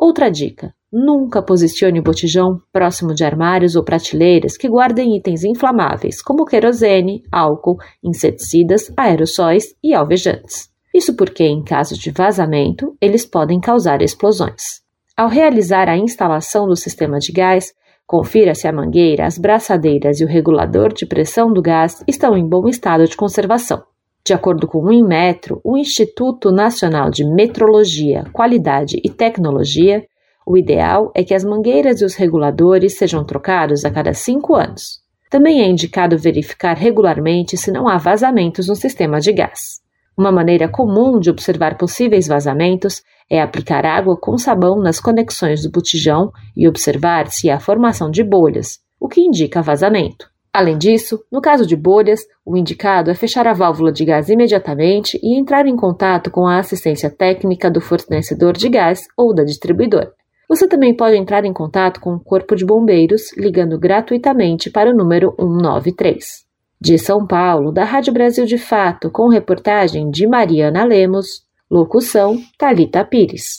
Outra dica: nunca posicione o botijão próximo de armários ou prateleiras que guardem itens inflamáveis, como querosene, álcool, inseticidas, aerossóis e alvejantes. Isso porque, em caso de vazamento, eles podem causar explosões. Ao realizar a instalação do sistema de gás, Confira se a mangueira, as braçadeiras e o regulador de pressão do gás estão em bom estado de conservação. De acordo com o Inmetro, o Instituto Nacional de Metrologia, Qualidade e Tecnologia, o ideal é que as mangueiras e os reguladores sejam trocados a cada cinco anos. Também é indicado verificar regularmente se não há vazamentos no sistema de gás. Uma maneira comum de observar possíveis vazamentos é aplicar água com sabão nas conexões do botijão e observar se há formação de bolhas, o que indica vazamento. Além disso, no caso de bolhas, o indicado é fechar a válvula de gás imediatamente e entrar em contato com a assistência técnica do fornecedor de gás ou da distribuidora. Você também pode entrar em contato com o Corpo de Bombeiros ligando gratuitamente para o número 193. De São Paulo, da Rádio Brasil de Fato, com reportagem de Mariana Lemos, locução Talita Pires.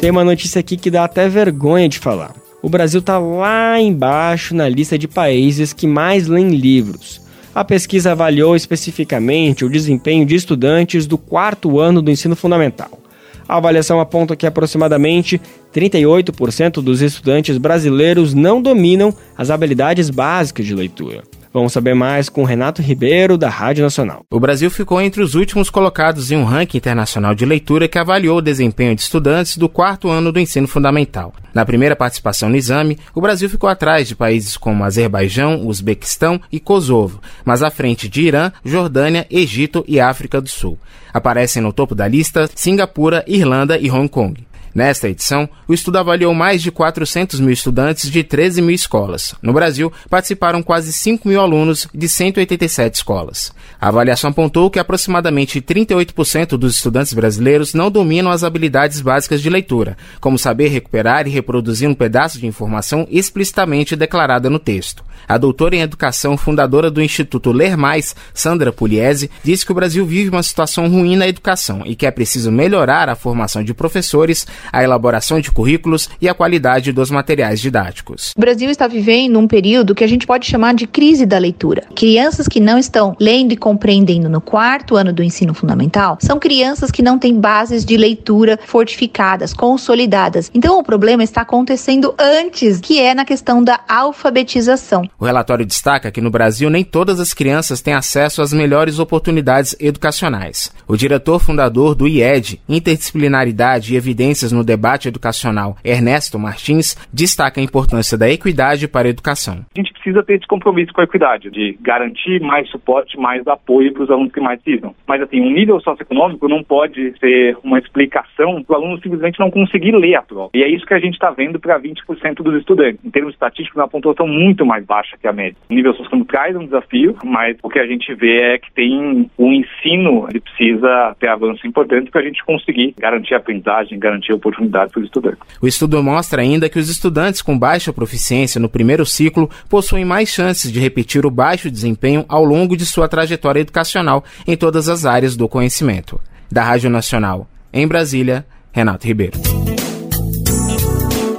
Tem uma notícia aqui que dá até vergonha de falar. O Brasil está lá embaixo na lista de países que mais leem livros. A pesquisa avaliou especificamente o desempenho de estudantes do quarto ano do ensino fundamental. A avaliação aponta que aproximadamente 38% dos estudantes brasileiros não dominam as habilidades básicas de leitura. Vamos saber mais com Renato Ribeiro, da Rádio Nacional. O Brasil ficou entre os últimos colocados em um ranking internacional de leitura que avaliou o desempenho de estudantes do quarto ano do ensino fundamental. Na primeira participação no exame, o Brasil ficou atrás de países como Azerbaijão, Uzbequistão e Kosovo, mas à frente de Irã, Jordânia, Egito e África do Sul. Aparecem no topo da lista Singapura, Irlanda e Hong Kong. Nesta edição, o estudo avaliou mais de 400 mil estudantes de 13 mil escolas. No Brasil, participaram quase 5 mil alunos de 187 escolas. A avaliação apontou que aproximadamente 38% dos estudantes brasileiros não dominam as habilidades básicas de leitura, como saber recuperar e reproduzir um pedaço de informação explicitamente declarada no texto. A doutora em educação, fundadora do Instituto Ler Mais, Sandra Pugliese, disse que o Brasil vive uma situação ruim na educação e que é preciso melhorar a formação de professores, a elaboração de currículos e a qualidade dos materiais didáticos. O Brasil está vivendo um período que a gente pode chamar de crise da leitura. Crianças que não estão lendo e compreendendo no quarto ano do ensino fundamental são crianças que não têm bases de leitura fortificadas, consolidadas. Então o problema está acontecendo antes, que é na questão da alfabetização. O relatório destaca que no Brasil nem todas as crianças têm acesso às melhores oportunidades educacionais. O diretor fundador do IED, Interdisciplinaridade e Evidências no Debate Educacional, Ernesto Martins, destaca a importância da equidade para a educação. A gente precisa ter esse compromisso com a equidade, de garantir mais suporte, mais apoio para os alunos que mais precisam. Mas, assim, um nível socioeconômico não pode ser uma explicação para o aluno simplesmente não conseguir ler a prova. E é isso que a gente está vendo para 20% dos estudantes. Em termos estatísticos, uma pontuação muito mais baixa que a média. O nível socioeconômico traz um desafio, mas o que a gente vê é que tem o ensino, ele precisa ter avanço importante para a gente conseguir garantir a aprendizagem, garantir a oportunidade para os estudantes. O estudo mostra ainda que os estudantes com baixa proficiência no primeiro ciclo possuem mais chances de repetir o baixo desempenho ao longo de sua trajetória educacional em todas as áreas do conhecimento. Da Rádio Nacional, em Brasília, Renato Ribeiro.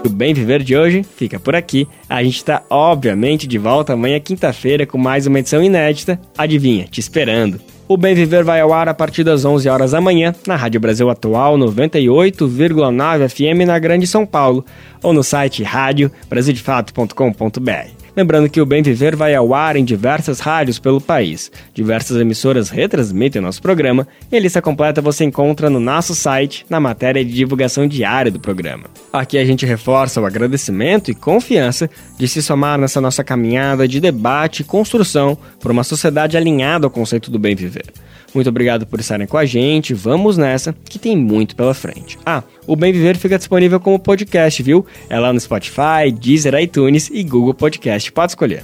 O Bem Viver de hoje fica por aqui. A gente está, obviamente, de volta amanhã, quinta-feira, com mais uma edição inédita. Adivinha, te esperando. O Bem Viver vai ao ar a partir das 11 horas da manhã na Rádio Brasil Atual 98,9 FM na Grande São Paulo ou no site radiobrasildefato.com.br. Lembrando que o Bem Viver vai ao ar em diversas rádios pelo país. Diversas emissoras retransmitem nosso programa e a lista completa você encontra no nosso site, na matéria de divulgação diária do programa. Aqui a gente reforça o agradecimento e confiança de se somar nessa nossa caminhada de debate e construção por uma sociedade alinhada ao conceito do bem viver. Muito obrigado por estarem com a gente. Vamos nessa, que tem muito pela frente. Ah, o Bem Viver fica disponível como podcast, viu? É lá no Spotify, Deezer, iTunes e Google Podcast. Pode escolher.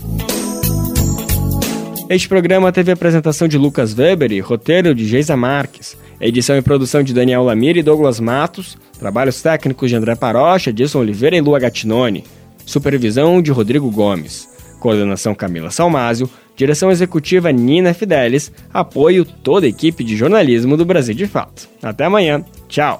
Este programa teve apresentação de Lucas Weber e roteiro de Geisa Marques. Edição e produção de Daniel Lamir e Douglas Matos. Trabalhos técnicos de André Parocha, Edson Oliveira e Lua Gattinone. Supervisão de Rodrigo Gomes. Coordenação Camila Salmásio. Direção executiva Nina Fidelis, apoio toda a equipe de jornalismo do Brasil de Fato. Até amanhã. Tchau.